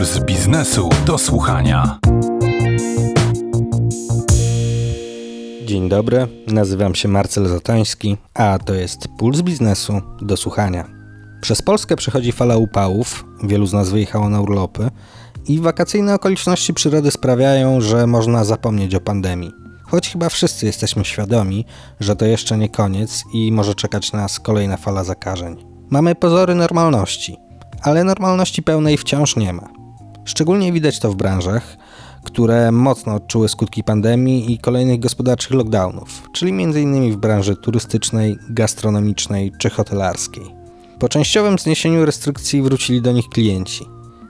Puls biznesu do słuchania. Dzień dobry, nazywam się Marcel Zatoński, a to jest Puls biznesu do słuchania. Przez Polskę przechodzi fala upałów, wielu z nas wyjechało na urlopy i wakacyjne okoliczności przyrody sprawiają, że można zapomnieć o pandemii. Choć chyba wszyscy jesteśmy świadomi, że to jeszcze nie koniec i może czekać nas kolejna fala zakażeń. Mamy pozory normalności, ale normalności pełnej wciąż nie ma. Szczególnie widać to w branżach, które mocno odczuły skutki pandemii i kolejnych gospodarczych lockdownów, czyli m.in. w branży turystycznej, gastronomicznej czy hotelarskiej. Po częściowym zniesieniu restrykcji wrócili do nich klienci,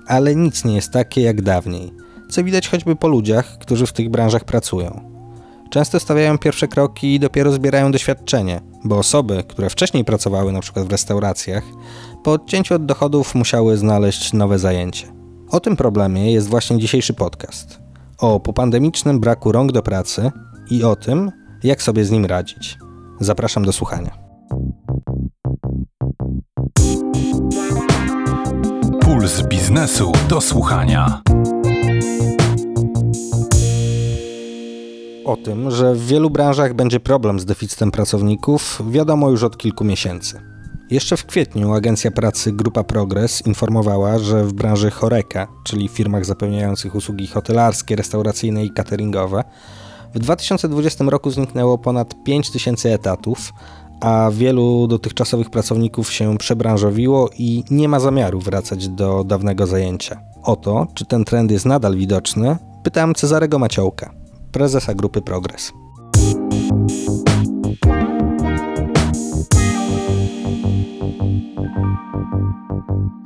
ale nic nie jest takie jak dawniej, co widać choćby po ludziach, którzy w tych branżach pracują. Często stawiają pierwsze kroki i dopiero zbierają doświadczenie, bo osoby, które wcześniej pracowały np. w restauracjach, po odcięciu od dochodów musiały znaleźć nowe zajęcie. O tym problemie jest właśnie dzisiejszy podcast. O popandemicznym braku rąk do pracy i o tym, jak sobie z nim radzić. Zapraszam do słuchania. Puls biznesu do słuchania. O tym, że w wielu branżach będzie problem z deficytem pracowników, wiadomo już od kilku miesięcy. Jeszcze w kwietniu agencja pracy Grupa Progress informowała, że w branży Choreka, czyli firmach zapewniających usługi hotelarskie, restauracyjne i cateringowe, w 2020 roku zniknęło ponad 5 tysięcy etatów, a wielu dotychczasowych pracowników się przebranżowiło i nie ma zamiaru wracać do dawnego zajęcia. O to, czy ten trend jest nadal widoczny, pytałem Cezarego Maciołka, prezesa Grupy Progress.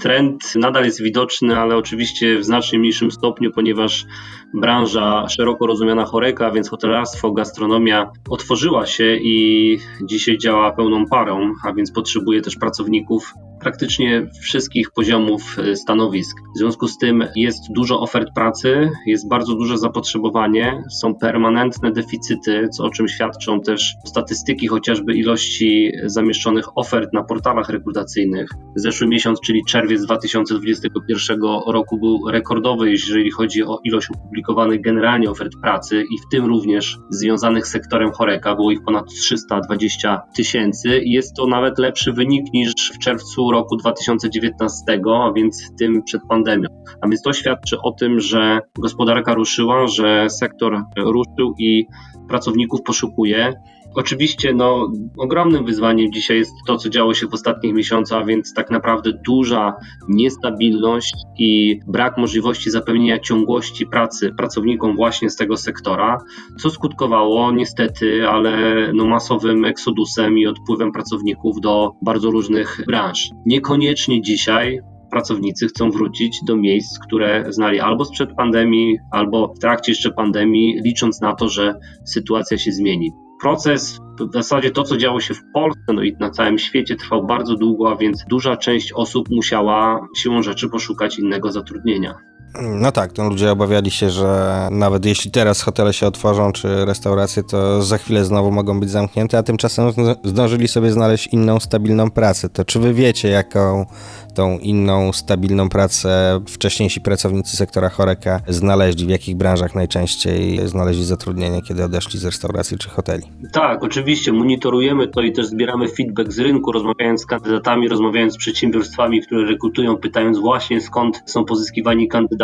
Trend nadal jest widoczny, ale oczywiście w znacznie mniejszym stopniu, ponieważ branża szeroko rozumiana choreka, więc hotelarstwo, gastronomia otworzyła się i dzisiaj działa pełną parą, a więc potrzebuje też pracowników praktycznie wszystkich poziomów y, stanowisk. W związku z tym jest dużo ofert pracy, jest bardzo duże zapotrzebowanie, są permanentne deficyty, co o czym świadczą też statystyki chociażby ilości zamieszczonych ofert na portalach rekrutacyjnych. Zeszły miesiąc, czyli czerwiec 2021 roku był rekordowy, jeżeli chodzi o ilość opublikowanych generalnie ofert pracy i w tym również związanych z sektorem choreka, było ich ponad 320 tysięcy i jest to nawet lepszy wynik niż w czerwcu roku 2019, a więc tym przed pandemią. A więc to świadczy o tym, że gospodarka ruszyła, że sektor ruszył i pracowników poszukuje. Oczywiście no, ogromnym wyzwaniem dzisiaj jest to, co działo się w ostatnich miesiącach, więc tak naprawdę duża niestabilność i brak możliwości zapewnienia ciągłości pracy pracownikom właśnie z tego sektora, co skutkowało niestety, ale no, masowym eksodusem i odpływem pracowników do bardzo różnych branż. Niekoniecznie dzisiaj pracownicy chcą wrócić do miejsc, które znali albo sprzed pandemii, albo w trakcie jeszcze pandemii, licząc na to, że sytuacja się zmieni proces, w zasadzie to, co działo się w Polsce, no i na całym świecie trwał bardzo długo, a więc duża część osób musiała siłą rzeczy poszukać innego zatrudnienia. No tak, to ludzie obawiali się, że nawet jeśli teraz hotele się otworzą, czy restauracje, to za chwilę znowu mogą być zamknięte, a tymczasem zdążyli sobie znaleźć inną, stabilną pracę. To czy wy wiecie, jaką tą inną, stabilną pracę wcześniejsi pracownicy sektora choreka znaleźli? W jakich branżach najczęściej znaleźli zatrudnienie, kiedy odeszli z restauracji czy hoteli? Tak, oczywiście monitorujemy to i też zbieramy feedback z rynku, rozmawiając z kandydatami, rozmawiając z przedsiębiorstwami, które rekrutują, pytając właśnie skąd są pozyskiwani kandydaci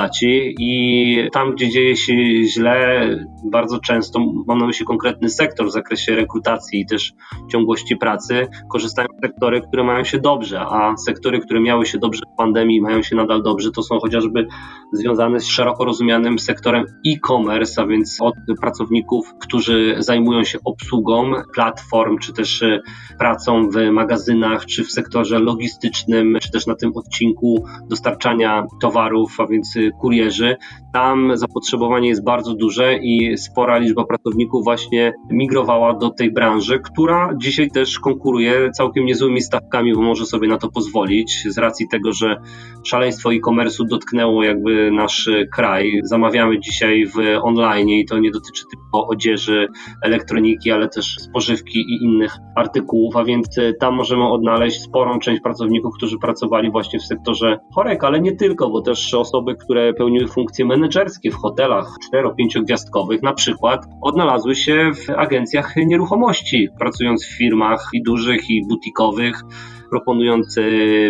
i tam, gdzie dzieje się źle, bardzo często mam na myśli konkretny sektor w zakresie rekrutacji i też ciągłości pracy, korzystają sektory, które mają się dobrze, a sektory, które miały się dobrze w pandemii, mają się nadal dobrze, to są chociażby związane z szeroko rozumianym sektorem e-commerce, a więc od pracowników, którzy zajmują się obsługą platform, czy też e, pracą w magazynach, czy w sektorze logistycznym, czy też na tym odcinku dostarczania towarów, a więc e, kurierzy. Tam zapotrzebowanie jest bardzo duże i spora liczba pracowników właśnie migrowała do tej branży, która dzisiaj też konkuruje całkiem niezłymi stawkami, bo może sobie na to pozwolić z racji tego, że szaleństwo e-commerce'u dotknęło jakby nasz kraj. Zamawiamy dzisiaj w online i to nie dotyczy tylko odzieży, elektroniki, ale też spożywki i innych artykułów, a więc tam możemy odnaleźć sporą część pracowników, którzy pracowali właśnie w sektorze chorek, ale nie tylko, bo też osoby, które pełniły funkcje menedżerskie w hotelach 4-5 gwiazdkowych na przykład odnalazły się w agencjach nieruchomości, pracując w firmach i dużych i butikowych proponując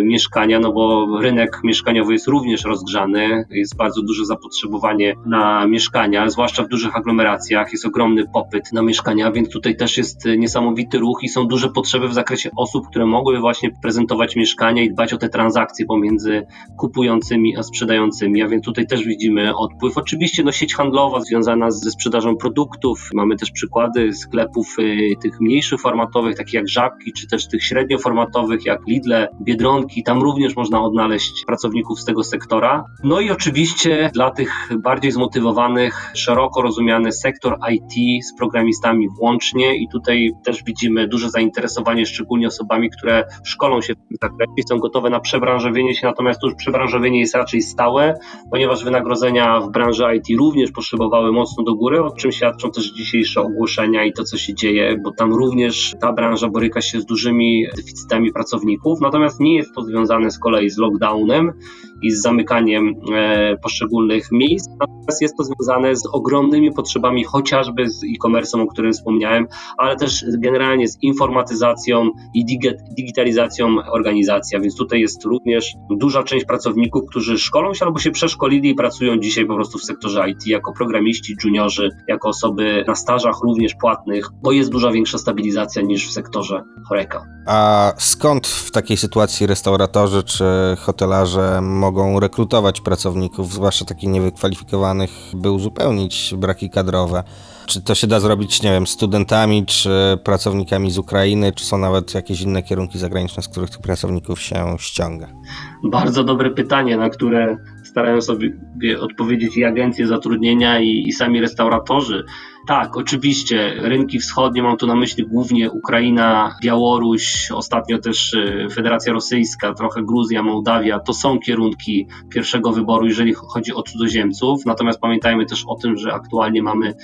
mieszkania, no bo rynek mieszkaniowy jest również rozgrzany, jest bardzo duże zapotrzebowanie na mieszkania, zwłaszcza w dużych aglomeracjach, jest ogromny popyt na mieszkania, więc tutaj też jest niesamowity ruch i są duże potrzeby w zakresie osób, które mogły właśnie prezentować mieszkania i dbać o te transakcje pomiędzy kupującymi a sprzedającymi, a więc tutaj też widzimy odpływ. Oczywiście no, sieć handlowa związana ze sprzedażą produktów, mamy też przykłady sklepów y, tych mniejszych formatowych, takich jak Żabki, czy też tych średnioformatowych, jak Lidle, Biedronki, tam również można odnaleźć pracowników z tego sektora. No i oczywiście dla tych bardziej zmotywowanych, szeroko rozumiany sektor IT z programistami włącznie i tutaj też widzimy duże zainteresowanie, szczególnie osobami, które szkolą się w tym zakresie, są gotowe na przebranżowienie się, natomiast to już przebranżowienie jest raczej stałe, ponieważ wynagrodzenia w branży IT również poszybowały mocno do góry, o czym świadczą też dzisiejsze ogłoszenia i to, co się dzieje, bo tam również ta branża boryka się z dużymi deficytami pracowników pracowników, natomiast nie jest to związane z kolei z lockdownem i z zamykaniem e, poszczególnych miejsc, natomiast jest to związane z ogromnymi potrzebami chociażby z e-commerce'em, o którym wspomniałem, ale też generalnie z informatyzacją i digitalizacją organizacji, a więc tutaj jest również duża część pracowników, którzy szkolą się albo się przeszkolili i pracują dzisiaj po prostu w sektorze IT jako programiści, juniorzy, jako osoby na stażach również płatnych, bo jest duża większa stabilizacja niż w sektorze choreka. A skąd w takiej sytuacji restauratorzy czy hotelarze mogą rekrutować pracowników, zwłaszcza takich niewykwalifikowanych, by uzupełnić braki kadrowe? Czy to się da zrobić, nie wiem, studentami, czy pracownikami z Ukrainy, czy są nawet jakieś inne kierunki zagraniczne, z których tych pracowników się ściąga? Bardzo dobre pytanie, na które starają sobie odpowiedzieć i agencje zatrudnienia, i, i sami restauratorzy. Tak, oczywiście. Rynki wschodnie, mam tu na myśli głównie Ukraina, Białoruś, ostatnio też y, Federacja Rosyjska, trochę Gruzja, Mołdawia. To są kierunki pierwszego wyboru, jeżeli chodzi o cudzoziemców. Natomiast pamiętajmy też o tym, że aktualnie mamy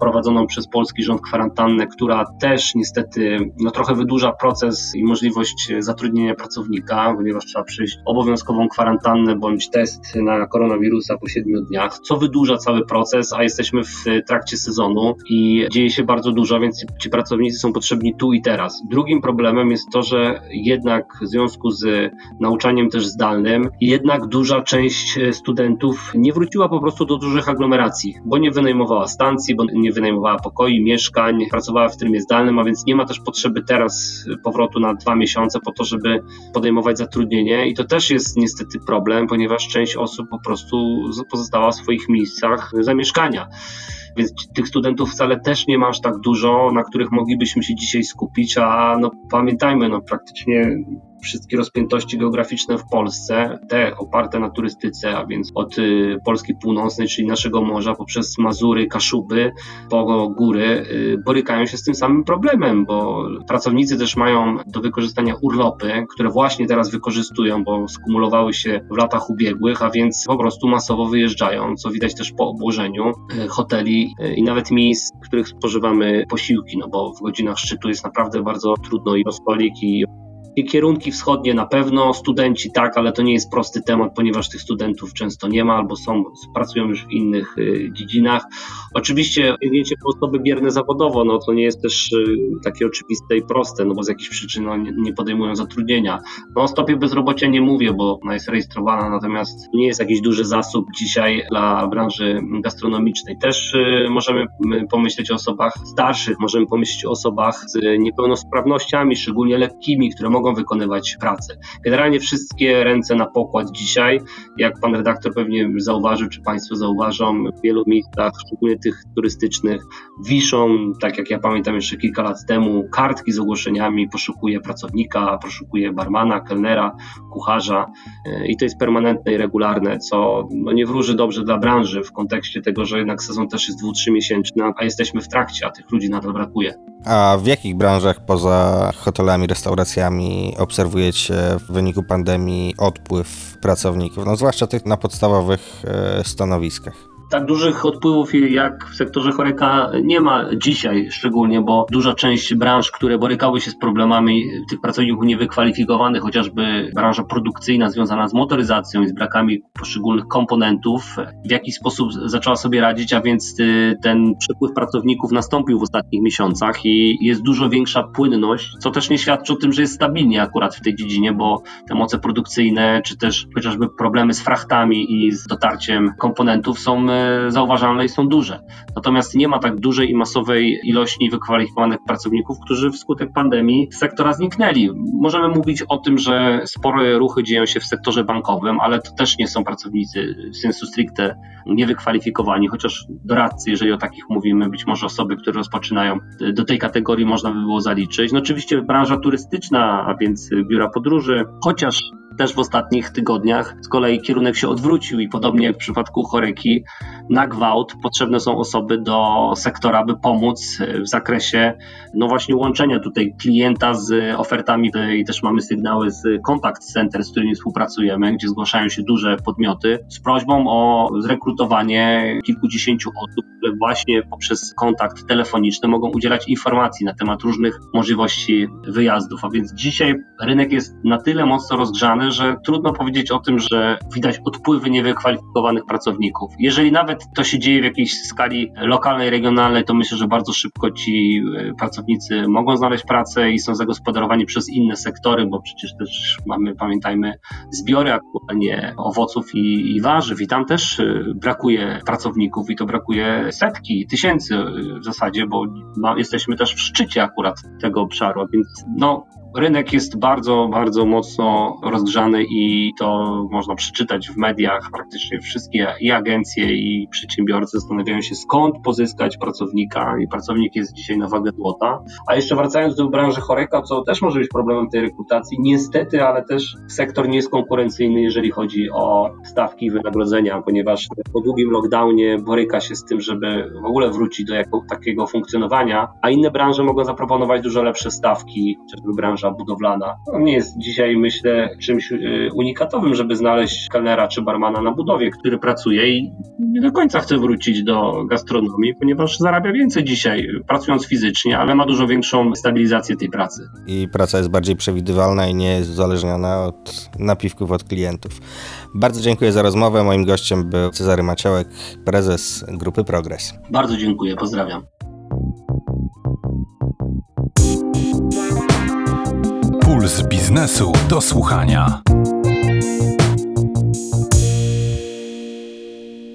prowadzoną przez polski rząd kwarantannę, która też niestety no, trochę wydłuża proces i możliwość zatrudnienia pracownika, ponieważ trzeba przyjść obowiązkową kwarantannę bądź test na koronawirusa po siedmiu dniach, co wydłuża cały proces, a jesteśmy w trakcie sezonu i dzieje się bardzo dużo, więc ci pracownicy są potrzebni tu i teraz. Drugim problemem jest to, że jednak w związku z nauczaniem też zdalnym, jednak duża część studentów nie wróciła po prostu do dużych aglomeracji, bo nie wynajmowała stacji, bo nie wynajmowała pokoi, mieszkań, pracowała w trybie zdalnym, a więc nie ma też potrzeby teraz powrotu na dwa miesiące po to, żeby podejmować zatrudnienie i to też jest niestety problem, ponieważ część osób po prostu pozostała w swoich miejscach zamieszkania. Więc tych studentów wcale też nie ma aż tak dużo, na których moglibyśmy się dzisiaj skupić, a no pamiętajmy, no praktycznie wszystkie rozpiętości geograficzne w Polsce, te oparte na turystyce, a więc od y, Polski Północnej, czyli naszego morza, poprzez Mazury, Kaszuby, po góry, y, borykają się z tym samym problemem, bo pracownicy też mają do wykorzystania urlopy, które właśnie teraz wykorzystują, bo skumulowały się w latach ubiegłych, a więc po prostu masowo wyjeżdżają, co widać też po obłożeniu y, hoteli i nawet miejsc, w których spożywamy posiłki, no bo w godzinach szczytu jest naprawdę bardzo trudno i rozpolik i Kierunki wschodnie na pewno, studenci tak, ale to nie jest prosty temat, ponieważ tych studentów często nie ma albo są, pracują już w innych y, dziedzinach. Oczywiście sięgnięcie po osoby bierne zawodowo, no to nie jest też y, takie oczywiste i proste, no bo z jakichś przyczyn nie, nie, podejmują zatrudnienia. No o stopie bezrobocia nie mówię, bo ona jest rejestrowana, natomiast nie jest jakiś duży zasób dzisiaj dla branży gastronomicznej. Też y, możemy pomyśleć o osobach starszych, możemy pomyśleć o osobach z niepełnosprawnościami, szczególnie lekkimi, które mogą mogą wykonywać pracę. Generalnie wszystkie ręce na pokład dzisiaj, jak pan redaktor pewnie zauważył, czy państwo zauważą, w wielu miejscach, szczególnie tych turystycznych, wiszą, tak jak ja pamiętam jeszcze kilka lat temu, kartki z ogłoszeniami, poszukuje pracownika, poszukuje barmana, kelnera, kucharza e, i to jest permanentne i regularne, co no nie wróży dobrze dla branży w kontekście tego, że jednak sezon też jest dwu, a jesteśmy w trakcie, a tych ludzi nadal brakuje. A w jakich branżach poza hotelami, restauracjami obserwujecie w wyniku pandemii odpływ pracowników, no zwłaszcza tych na podstawowych e, stanowiskach? Tak dużych odpływów jak w sektorze choreka nie ma dzisiaj szczególnie, bo duża część branż, które borykały się z problemami tych pracowników niewykwalifikowanych, chociażby branża produkcyjna związana z motoryzacją i z brakami poszczególnych komponentów, w jakiś sposób zaczęła sobie radzić, a więc y, ten przepływ pracowników nastąpił w ostatnich miesiącach i jest dużo większa płynność, co też nie świadczy o tym, że jest stabilnie akurat w tej dziedzinie, bo te moce produkcyjne, czy też chociażby problemy z frachtami i z dotarciem komponentów są y, zauważalne i są duże. Natomiast nie ma tak dużej i masowej ilości wykwalifikowanych pracowników, którzy wskutek pandemii z sektora zniknęli. Możemy mówić o tym, że spore ruchy dzieją się w sektorze bankowym, ale to też nie są pracownicy sensu stricte niewykwalifikowani, chociaż doradcy, jeżeli o takich mówimy, być może osoby, które rozpoczynają, do tej kategorii można by było zaliczyć. No oczywiście branża turystyczna, a więc biura podróży, chociaż też w ostatnich tygodniach z kolei kierunek się odwrócił i podobnie jak w przypadku choreki, na gwałt potrzebne są osoby do sektora, by pomóc w zakresie no właśnie łączenia tutaj klienta z ofertami i też mamy sygnały z Contact Center, z którymi współpracujemy, gdzie zgłaszają się duże podmioty z prośbą o zrekrutowanie kilkudziesięciu osób, które właśnie poprzez kontakt telefoniczny mogą udzielać informacji na temat różnych możliwości wyjazdów. A więc dzisiaj rynek jest na tyle mocno rozgrzany, że trudno powiedzieć o tym, że widać odpływy niewykwalifikowanych pracowników. Jeżeli nawet to się dzieje w jakiejś skali lokalnej, regionalnej, to myślę, że bardzo szybko ci e, pracownicy mogą znaleźć pracę i są zagospodarowani przez inne sektory, bo przecież też mamy, pamiętajmy, zbiory aktualnie owoców i, i warzyw i tam też e, brakuje pracowników i to brakuje setki, tysięcy e, w zasadzie, bo jesteśmy też w szczycie akurat tego obszaru, więc no rynek jest bardzo, bardzo mocno rozgrzany i to można przeczytać w mediach. Praktycznie wszystkie i agencje, i przedsiębiorcy zastanawiają się, skąd pozyskać pracownika, i pracownik jest dzisiaj na wagę złota. A jeszcze wracając do branży choreka, co też może być problemem tej rekrutacji, niestety, ale też sektor nie jest konkurencyjny, jeżeli chodzi o stawki wynagrodzenia, ponieważ po długim lockdownie boryka się z tym, żeby w ogóle wrócić do jako, takiego funkcjonowania, a inne branże mogą zaproponować dużo lepsze stawki, chociażby branża branża budowlana. To nie jest dzisiaj, myślę, czymś y, unikatowym, żeby znaleźć kelnera czy barmana na budowie, który pracuje i nie do końca chce wrócić do gastronomii, ponieważ zarabia więcej dzisiaj, pracując fizycznie, ale ma dużo większą stabilizację tej pracy. I praca jest bardziej przewidywalna i nie jest uzależniona od napiwków od klientów. Bardzo dziękuję za rozmowę. Moim gościem był Cezary Maciołek, prezes Grupy Progres. Bardzo dziękuję, pozdrawiam. Biznesu do słuchania.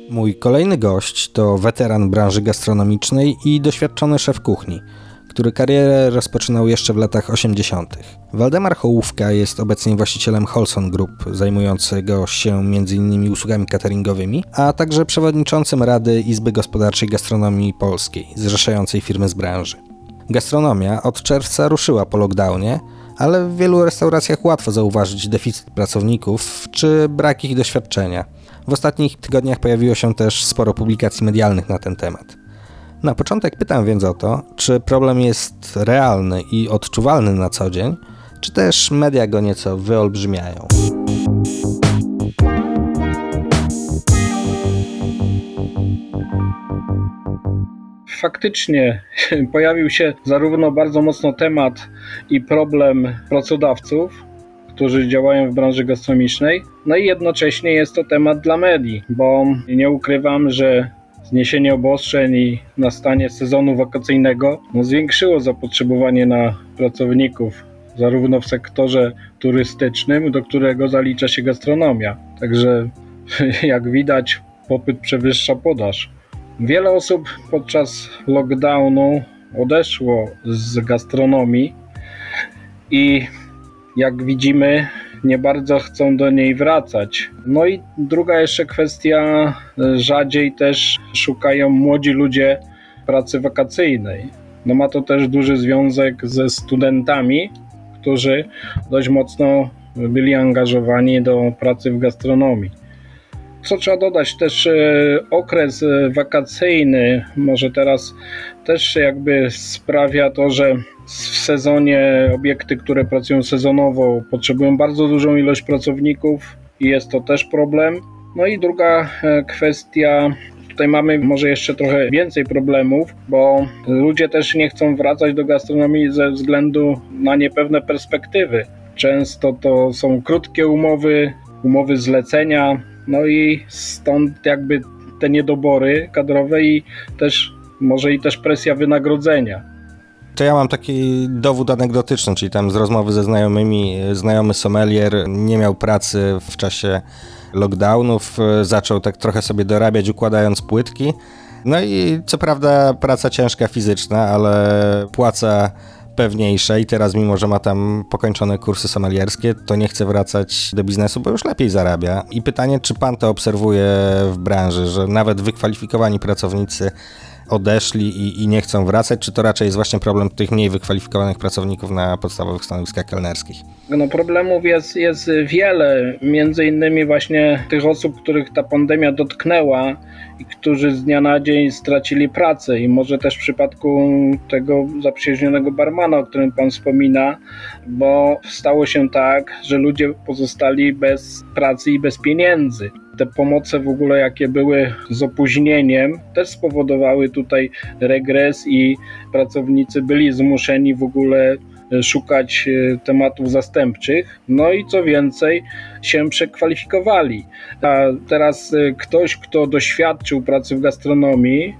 Mój kolejny gość to weteran branży gastronomicznej i doświadczony szef kuchni, który karierę rozpoczynał jeszcze w latach 80. Waldemar Hołówka jest obecnie właścicielem Holson Group, zajmującego się m.in. usługami cateringowymi, a także przewodniczącym Rady Izby Gospodarczej Gastronomii Polskiej, zrzeszającej firmy z branży. Gastronomia od czerwca ruszyła po lockdownie, ale w wielu restauracjach łatwo zauważyć deficyt pracowników czy brak ich doświadczenia. W ostatnich tygodniach pojawiło się też sporo publikacji medialnych na ten temat. Na początek pytam więc o to, czy problem jest realny i odczuwalny na co dzień, czy też media go nieco wyolbrzymiają. Faktycznie pojawił się zarówno bardzo mocno temat i problem pracodawców, którzy działają w branży gastronomicznej, no i jednocześnie jest to temat dla medii, bo nie ukrywam, że zniesienie obostrzeń i nastanie sezonu wakacyjnego no, zwiększyło zapotrzebowanie na pracowników, zarówno w sektorze turystycznym, do którego zalicza się gastronomia. Także jak widać, popyt przewyższa podaż. Wiele osób podczas lockdownu odeszło z gastronomii i jak widzimy, nie bardzo chcą do niej wracać. No i druga jeszcze kwestia, rzadziej też szukają młodzi ludzie pracy wakacyjnej. No ma to też duży związek ze studentami, którzy dość mocno byli angażowani do pracy w gastronomii. Co trzeba dodać, też e, okres e, wakacyjny może teraz też jakby sprawia to, że w sezonie obiekty, które pracują sezonowo, potrzebują bardzo dużą ilość pracowników i jest to też problem. No i druga e, kwestia, tutaj mamy może jeszcze trochę więcej problemów, bo ludzie też nie chcą wracać do gastronomii ze względu na niepewne perspektywy. Często to są krótkie umowy, umowy zlecenia, no i stąd jakby te niedobory kadrowe i też może i też presja wynagrodzenia. To ja mam taki dowód anegdotyczny, czyli tam z rozmowy ze znajomymi, znajomy sommelier nie miał pracy w czasie lockdownów, zaczął tak trochę sobie dorabiać układając płytki. No i co prawda praca ciężka fizyczna, ale płaca pewniejsza i teraz mimo, że ma tam pokończone kursy somalierskie, to nie chce wracać do biznesu, bo już lepiej zarabia. I pytanie, czy pan to obserwuje w branży, że nawet wykwalifikowani pracownicy odeszli i, i, nie chcą wracać, czy to raczej jest właśnie problem tych mniej wykwalifikowanych pracowników na podstawowych stanowiskach kelnerskich? No problemów jest, jest wiele, między innymi właśnie tych osób, których ta pandemia dotknęła i którzy z dnia na dzień stracili pracę. I może też w przypadku tego zaprzyjaźnionego barmana, o którym pan wspomina, bo stało się tak, że ludzie pozostali bez pracy i bez pieniędzy te pomoce w ogóle, jakie były z opóźnieniem, też spowodowały tutaj regres i pracownicy byli zmuszeni w ogóle e, szukać e, tematów zastępczych. No i co więcej, się przekwalifikowali. A teraz e, ktoś, kto doświadczył pracy w gastronomii,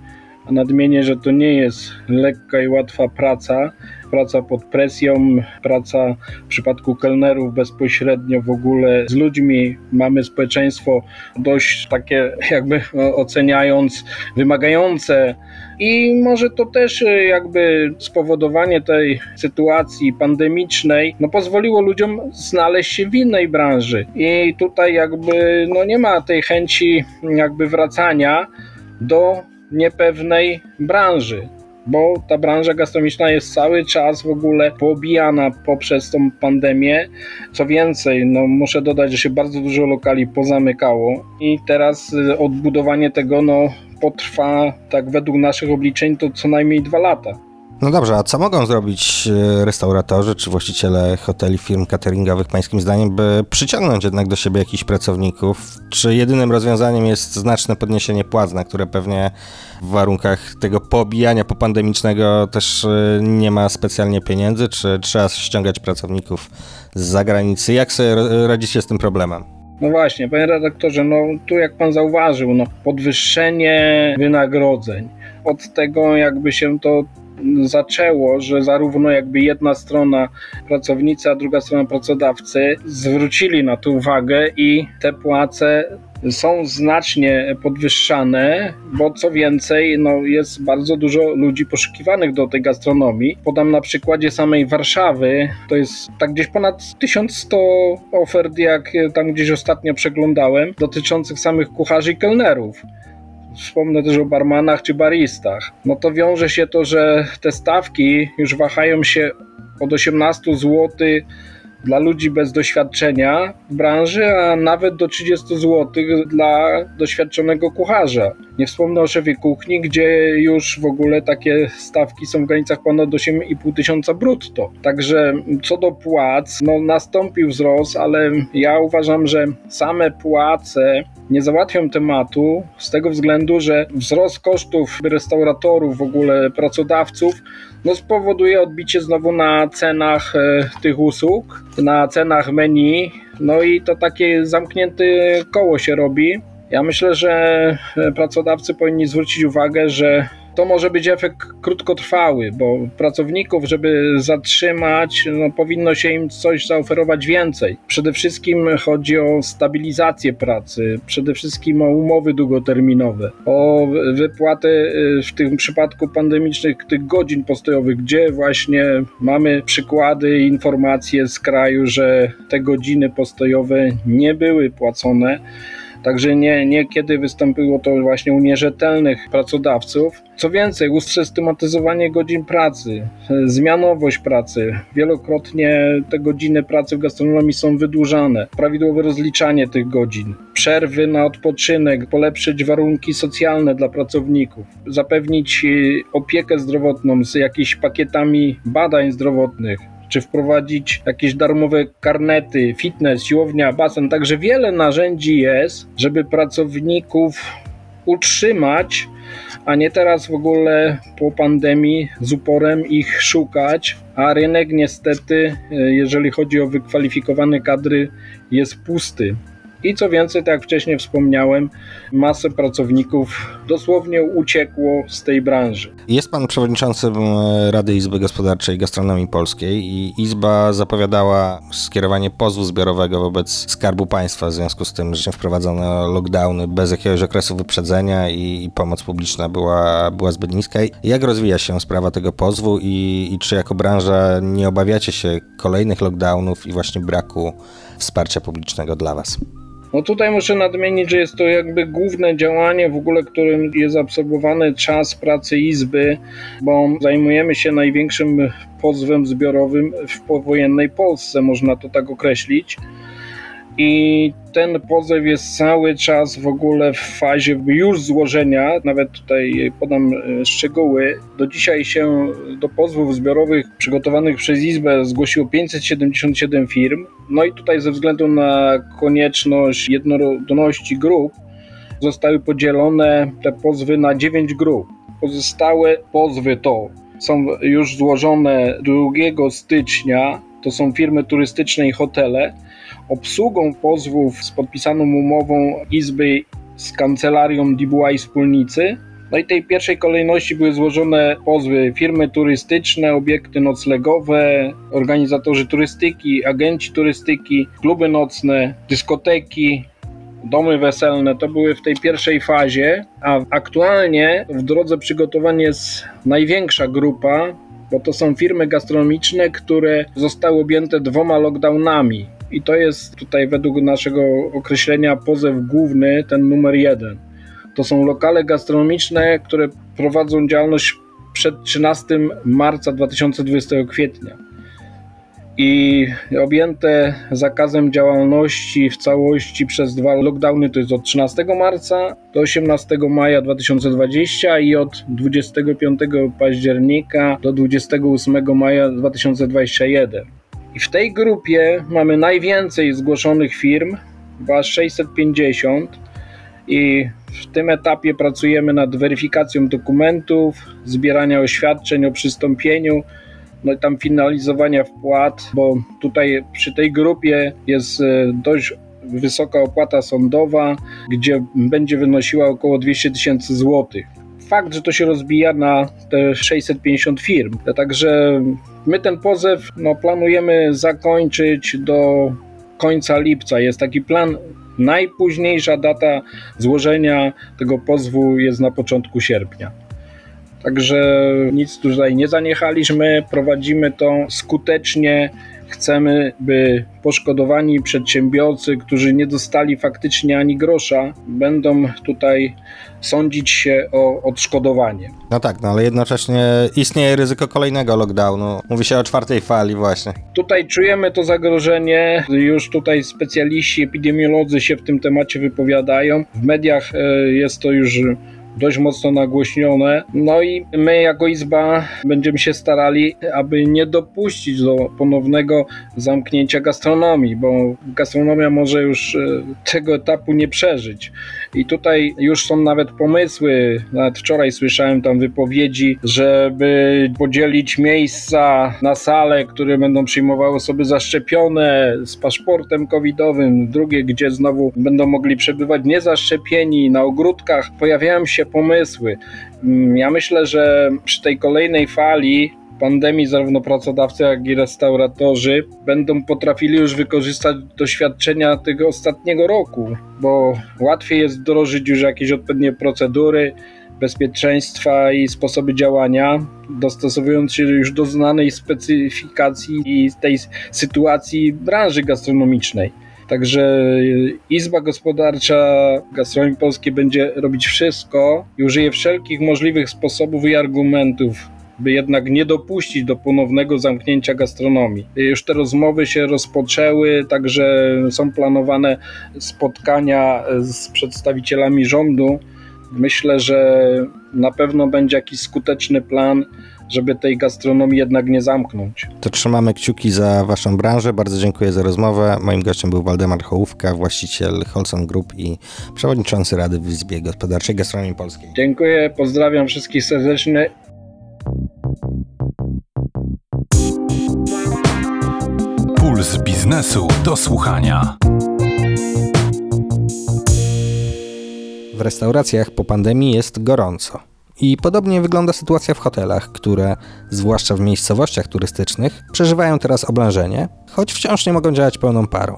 a nadmienię, że to nie jest lekka i łatwa praca, praca pod presją, praca w przypadku kelnerów bezpośrednio w ogóle z ludźmi. Mamy społeczeństwo dość takie, jakby oceniając, wymagające. I może to też e, jakby spowodowanie tej sytuacji pandemicznej no, pozwoliło ludziom znaleźć się w innej branży. I tutaj jakby no, nie ma tej chęci jakby wracania do niepewnej branży bo ta branża gastronomiczna jest cały czas w ogóle poobijana poprzez tą pandemię. Co więcej, no muszę dodać, że się bardzo dużo lokali pozamykało i teraz y, odbudowanie tego no, potrwa, tak według naszych obliczeń, to co najmniej dwa lata. No dobrze, a co mogą zrobić e, restauratorzy czy właściciele hoteli, firm cateringowych, pańskim zdaniem, by przyciągnąć jednak do siebie jakichś pracowników? Czy jedynym rozwiązaniem jest znaczne podniesienie płac, na które pewnie w warunkach tego pobijania popandemicznego też e, nie ma specjalnie pieniędzy? Czy trzeba ściągać pracowników z zagranicy? Jak sobie radzicie z tym problemem? No właśnie, panie redaktorze, no tu jak pan zauważył, no podwyższenie wynagrodzeń. Od tego jakby się to zaczęło, że zarówno jakby jedna strona pracownicy, a druga strona pracodawcy zwrócili na to uwagę i te płace są znacznie podwyższane, bo co więcej, no jest bardzo dużo ludzi poszukiwanych do tej gastronomii. Podam na przykładzie samej Warszawy, to jest tak gdzieś ponad 1100 ofert, jak tam gdzieś ostatnio przeglądałem, dotyczących samych kucharzy i kelnerów wspomnę też o barmanach czy baristach, no to wiąże się to, że te stawki już wahają się od 18 zł dla ludzi bez doświadczenia w branży, a nawet do 30 zł dla doświadczonego kucharza. Nie wspomnę o szefie kuchni, gdzie już w ogóle takie stawki są w granicach ponad 8,5 tysiąca brutto. Także co do płac, no nastąpił wzrost, ale ja uważam, że same płace nie załatwią tematu z tego względu, że wzrost kosztów restauratorów, w ogóle pracodawców, no spowoduje odbicie znowu na cenach e, tych usług, na cenach menu, no i to takie zamknięte koło się robi. Ja myślę, że e, pracodawcy powinni zwrócić uwagę, że to może być efekt krótkotrwały, bo pracowników, żeby zatrzymać, no, powinno się im coś zaoferować więcej. Przede wszystkim chodzi o stabilizację pracy, przede wszystkim o umowy długoterminowe, o wypłatę y, w tym przypadku pandemicznych tych godzin postojowych, gdzie właśnie mamy przykłady, informacje z kraju, że te godziny postojowe nie były płacone Także nie, niekiedy wystąpiło to właśnie u nierzetelnych pracodawców. Co więcej, usystematyzowanie godzin pracy, zmianowość pracy. Wielokrotnie te godziny pracy w gastronomii są wydłużane. Prawidłowe rozliczanie tych godzin, przerwy na odpoczynek, polepszyć warunki socjalne dla pracowników, zapewnić y, opiekę zdrowotną z jakimiś pakietami badań zdrowotnych, czy wprowadzić jakieś darmowe karnety, fitness, siłownia, basen. Także wiele narzędzi jest, żeby pracowników utrzymać, a nie teraz w ogóle po pandemii z uporem ich szukać. A rynek niestety, y, jeżeli chodzi o wykwalifikowane kadry, jest pusty. I co więcej, tak jak wcześniej wspomniałem, masę pracowników dosłownie uciekło z tej branży. Jest pan przewodniczącym e, Rady Izby Gospodarczej Gastronomii Polskiej i Izba zapowiadała skierowanie pozwu zbiorowego wobec Skarbu Państwa w związku z tym, że wprowadzono lockdowny bez jakiegoś okresu wyprzedzenia i, pomoc publiczna była, była zbyt niska. Jak rozwija się sprawa tego pozwu i, i czy jako branża nie obawiacie się kolejnych lockdownów i właśnie braku wsparcia publicznego dla Was? No tutaj muszę nadmienić, że jest to jakby główne działanie w ogóle, którym jest absorbowany czas pracy Izby, bo zajmujemy się największym pozwem zbiorowym w powojennej Polsce, można to tak określić. I ten pozew jest cały czas w ogóle w fazie już złożenia, nawet tutaj podam e, szczegóły. Do dzisiaj się do pozwów zbiorowych przygotowanych przez Izbę zgłosiło 577 firm. No i tutaj ze względu na konieczność jednorodności grup zostały podzielone te pozwy na 9 grup. Pozostałe pozwy to są już złożone 2 stycznia, to są firmy turystyczne i hotele obsługą pozwów z podpisaną umową Izby z kancelarią DBY Wspólnicy. No i tej pierwszej kolejności były złożone pozwy firmy turystyczne, obiekty noclegowe, organizatorzy turystyki, agenci turystyki, kluby nocne, dyskoteki, domy weselne. To były w tej pierwszej fazie, a aktualnie w drodze przygotowania jest największa grupa, bo to są firmy gastronomiczne, które zostały objęte dwoma lockdownami. I to jest tutaj według naszego określenia pozew główny, ten numer jeden. To są lokale gastronomiczne, które prowadzą działalność przed 13 marca 2020 kwietnia. I objęte zakazem działalności w całości przez dwa lockdowny to jest od 13 marca do 18 maja 2020 i od 25 października do 28 maja 2021. I w tej grupie mamy najwięcej zgłoszonych firm, chyba 650 i w tym etapie pracujemy nad weryfikacją dokumentów, zbierania oświadczeń o przystąpieniu, no i tam finalizowania wpłat, bo tutaj przy tej grupie jest e, dość wysoka opłata sądowa, gdzie będzie wynosiła około 200 tysięcy złotych fakt, że to się rozbija na te 650 firm. Także my ten pozew no, planujemy zakończyć do końca lipca. Jest taki plan. Najpóźniejsza data złożenia tego pozwu jest na początku sierpnia. Także nic tutaj nie zaniechaliśmy, prowadzimy to skutecznie. Chcemy, by poszkodowani przedsiębiorcy, którzy nie dostali faktycznie ani grosza, będą tutaj sądzić się o odszkodowanie. No tak, no ale jednocześnie istnieje ryzyko kolejnego lockdownu. Mówi się o czwartej fali właśnie. Tutaj czujemy to zagrożenie. Już tutaj specjaliści, epidemiolodzy się w tym temacie wypowiadają. W mediach e, jest to już dość mocno nagłośnione. No i my jako Izba będziemy się starali, aby nie dopuścić do ponownego zamknięcia gastronomii, bo gastronomia może już e, tego etapu nie przeżyć. I tutaj już są nawet pomysły, nawet wczoraj słyszałem tam wypowiedzi, żeby podzielić miejsca na sale, które będą przyjmowały osoby zaszczepione z paszportem covidowym, drugie, gdzie znowu będą mogli przebywać niezaszczepieni na ogródkach. Pojawiają się pomysły. Mm, ja myślę, że przy tej kolejnej fali pandemii zarówno pracodawcy, jak i restauratorzy będą potrafili już wykorzystać doświadczenia tego ostatniego roku, bo łatwiej jest wdrożyć już jakieś odpowiednie procedury bezpieczeństwa i sposoby działania, dostosowując się już do znanej specyfikacji i tej sytuacji branży gastronomicznej. Także Izba Gospodarcza Gastronomii Polskiej będzie robić wszystko i użyje wszelkich możliwych sposobów i argumentów, by jednak nie dopuścić do ponownego zamknięcia gastronomii. Już te rozmowy się rozpoczęły, także są planowane spotkania z przedstawicielami rządu. Myślę, że na pewno będzie jakiś skuteczny plan, żeby tej gastronomii jednak nie zamknąć. To trzymamy kciuki za Waszą branżę. Bardzo dziękuję za rozmowę. Moim gościem był Waldemar Hołówka, właściciel Holson Group i przewodniczący Rady w Izbie Gospodarczej Gastronomii Polskiej. Dziękuję, pozdrawiam wszystkich serdecznie. Puls biznesu do słuchania. W restauracjach po pandemii jest gorąco. I podobnie wygląda sytuacja w hotelach, które, zwłaszcza w miejscowościach turystycznych, przeżywają teraz oblężenie, choć wciąż nie mogą działać pełną parą.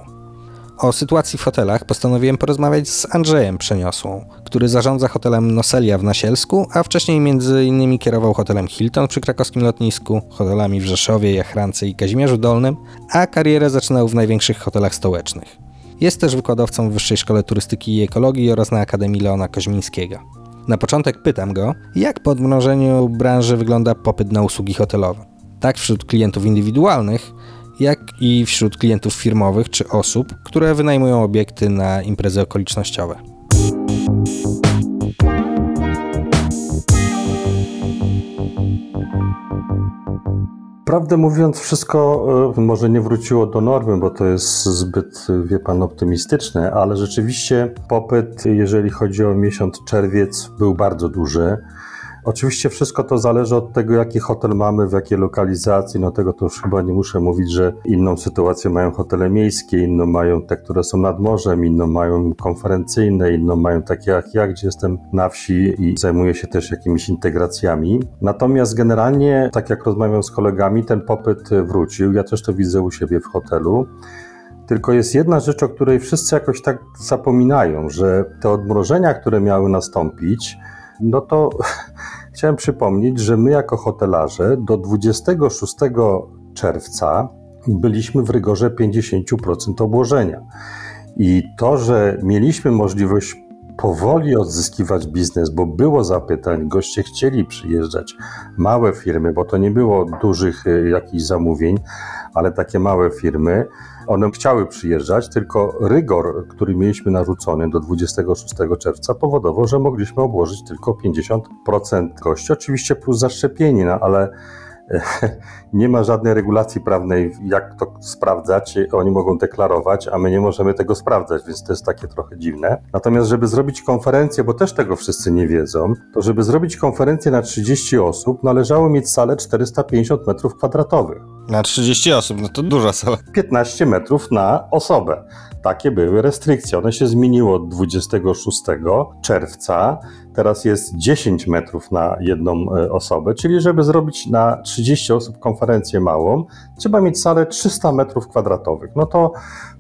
O sytuacji w hotelach postanowiłem porozmawiać z Andrzejem Przeniosłą, który zarządza hotelem Noselia w Nasielsku, a wcześniej innymi kierował hotelem Hilton przy krakowskim lotnisku, hotelami w Rzeszowie, Jachrance i Kazimierzu Dolnym, a karierę zaczynał w największych hotelach stołecznych. Jest też wykładowcą w Wyższej Szkole Turystyki i Ekologii oraz na Akademii Leona Koźmińskiego. Na początek pytam go, jak po odmrożeniu branży wygląda popyt na usługi hotelowe. Tak wśród klientów indywidualnych, jak i wśród klientów firmowych czy osób, które wynajmują obiekty na imprezy okolicznościowe. Prawdę mówiąc, wszystko e, może nie wróciło do normy, bo to jest zbyt, wie pan, optymistyczne, ale rzeczywiście popyt, jeżeli chodzi o miesiąc czerwiec, był bardzo duży. Oczywiście wszystko to zależy od tego, jaki hotel mamy, w jakiej lokalizacji. No tego to już chyba nie muszę mówić, że inną sytuację mają hotele miejskie, inną mają te, które są nad morzem, inną mają konferencyjne, inną mają takie jak ja, gdzie jestem na wsi i zajmuję się też jakimiś integracjami. Natomiast generalnie, tak jak rozmawiam z kolegami, ten popyt wrócił. Ja też to widzę u siebie w hotelu. Tylko jest jedna rzecz, o której wszyscy jakoś tak zapominają, że te odmrożenia, które miały nastąpić, no to chciałem przypomnieć, że my jako hotelarze do 26 czerwca byliśmy w rygorze 50% obłożenia. I to, że mieliśmy możliwość powoli odzyskiwać biznes, bo było zapytań, goście chcieli przyjeżdżać, małe firmy, bo to nie było dużych y, jakichś zamówień, ale takie małe firmy, one chciały przyjeżdżać, tylko rygor, który mieliśmy narzucony do 26 czerwca, powodował, że mogliśmy obłożyć tylko 50% gości, oczywiście plus zaszczepieni, no ale nie ma żadnej regulacji prawnej, jak to sprawdzać. Oni mogą deklarować, a my nie możemy tego sprawdzać, więc to jest takie trochę dziwne. Natomiast, żeby zrobić konferencję, bo też tego wszyscy nie wiedzą, to żeby zrobić konferencję na 30 osób, należało mieć salę 450 metrów kwadratowych. Na 30 osób, no to duża sala. 15 metrów na osobę. Takie były restrykcje. One się zmieniły od 26 czerwca. Teraz jest 10 metrów na jedną e, osobę, czyli żeby zrobić na 30 osób konferencję małą, trzeba mieć salę 300 metrów kwadratowych. No to